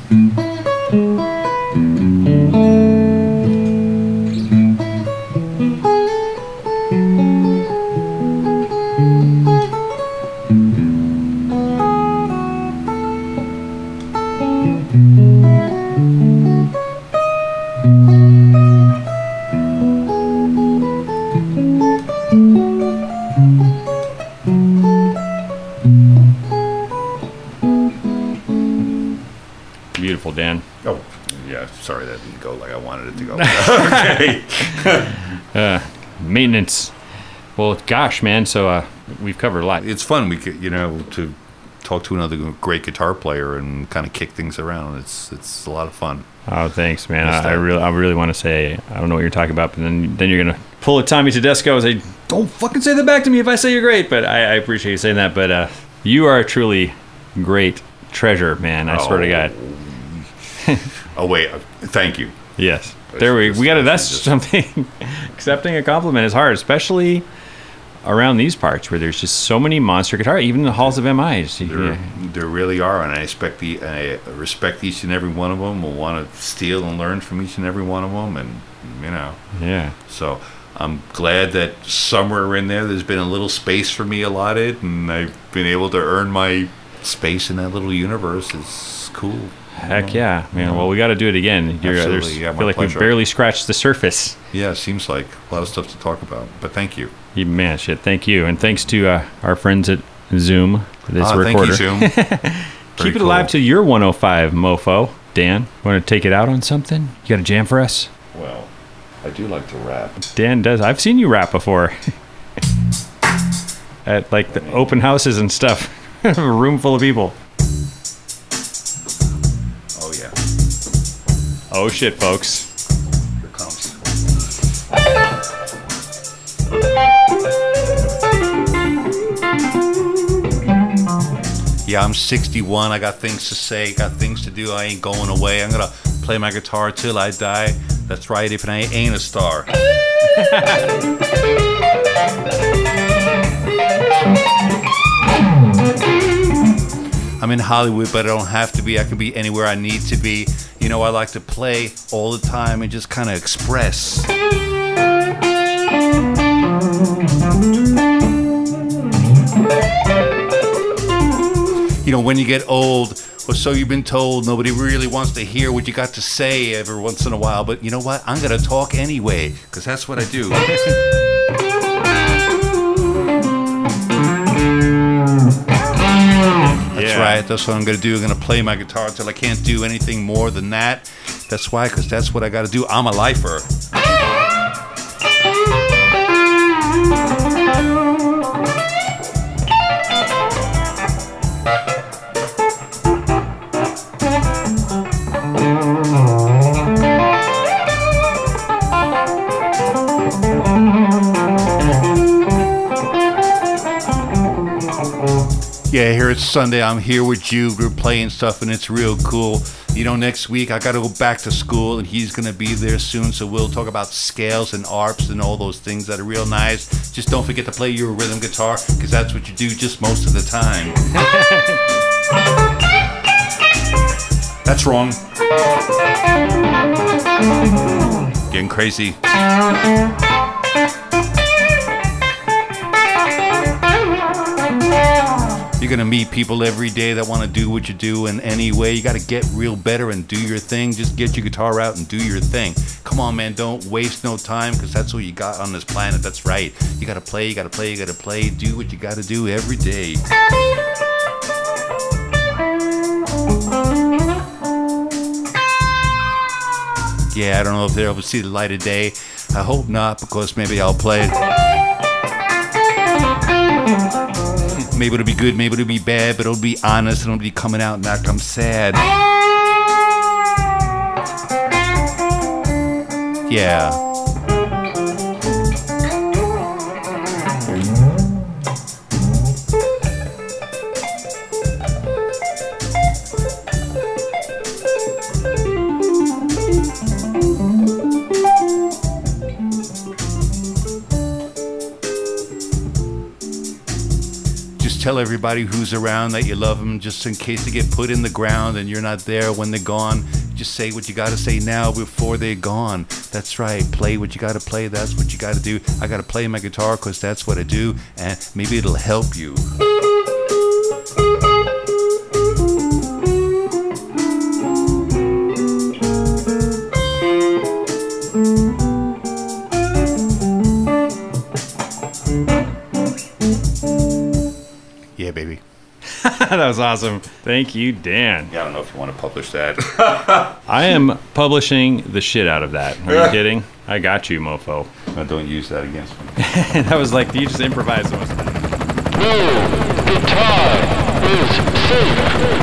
Maintenance. Well, gosh, man. So uh, we've covered a lot. It's fun. We could, you know, to talk to another great guitar player and kind of kick things around. It's it's a lot of fun. Oh, thanks, man. I, I really, I really want to say I don't know what you're talking about, but then, then you're gonna pull a Tommy Tedesco and say, "Don't fucking say that back to me if I say you're great." But I, I appreciate you saying that. But uh, you are a truly great treasure, man. I swear to God. <laughs> Oh wait, uh, thank you. Yes. There we we got to. That's that's something. <laughs> accepting a compliment is hard, especially around these parts where there's just so many monster guitar. Even in the halls of MI. just- There, yeah. there really are, and I expect the I respect each and every one of them. Will want to steal and learn from each and every one of them, and you know. yeah. So I'm glad that somewhere in there, there's been a little space for me allotted, and I've been able to earn my space in that little universe. It's cool. Heck yeah, man. Well, we got to do it again. You're, Absolutely, there's- yeah, I my feel like we barely scratched the surface. Yeah, it seems like a lot of stuff to talk about. But thank you. You man, shit. Thank you, and thanks to uh, our friends at Zoom for this Ah, recorder. Thank you, Zoom. <laughs> Very Keep it alive till to your 105, mofo. Dan, want to take it out on something? You got a jam for us? Well, I do like to rap. Dan does. I've seen you rap before. <laughs> At like the open houses and stuff. a <laughs> room full of people. Oh shit, folks. here comes. Yeah, I'm 61. I got things to say, got things to do. I ain't going away. I'm gonna play my guitar till I die. That's right, if I ain't a star. <laughs> I'm in Hollywood, but I don't have to be. I can be anywhere I need to be. You know, I like to play all the time and just kind of express. You know, when you get old, Or so you've been told. Nobody really wants to hear what you got to say every once in a while. But you know what? I'm going to talk anyway, because that's what I do. <laughs> right. That's what I'm going to do. I'm going to play my guitar until I can't do anything more than that. That's why, because that's what I got to do. I'm a lifer. It's Sunday. I'm here with Jude. We're playing stuff and it's real cool. You know, next week I got to go back to school and he's going to be there soon. So we'll talk about scales and arps and all those things that are real nice. Just don't forget to play your rhythm guitar because that's what you do just most of the time. <laughs> that's wrong. Getting crazy. You're gonna meet people every day that want to do what you do in any way. You got to get real better and do your thing. Just get your guitar out and do your thing. Come on, man, don't waste no time because that's what you got on this planet. That's right. You got to play. You got to play. You got to play. Do what you got to do every day. Yeah, I don't know if they'll ever see the light of day. I hope not because maybe I'll play. Maybe it'll be good, maybe it'll be bad, but it'll be honest and it'll be coming out not come sad. Yeah. Tell everybody who's around that you love them, just in case they get put in the ground and you're not there when they're gone. Just say what you got to say now before they're gone. That's right. Play what you got to play. That's what you got to do. I got to play my guitar because that's what I do, and maybe it'll help you. <laughs> that was awesome. Thank you, Dan. Yeah, I don't know if you want to publish that. <laughs> I am publishing the shit out of that. Are you kidding? I got you, mofo. No, don't use that against me. <laughs> that was like, you just improvised the most. Guitar is safe.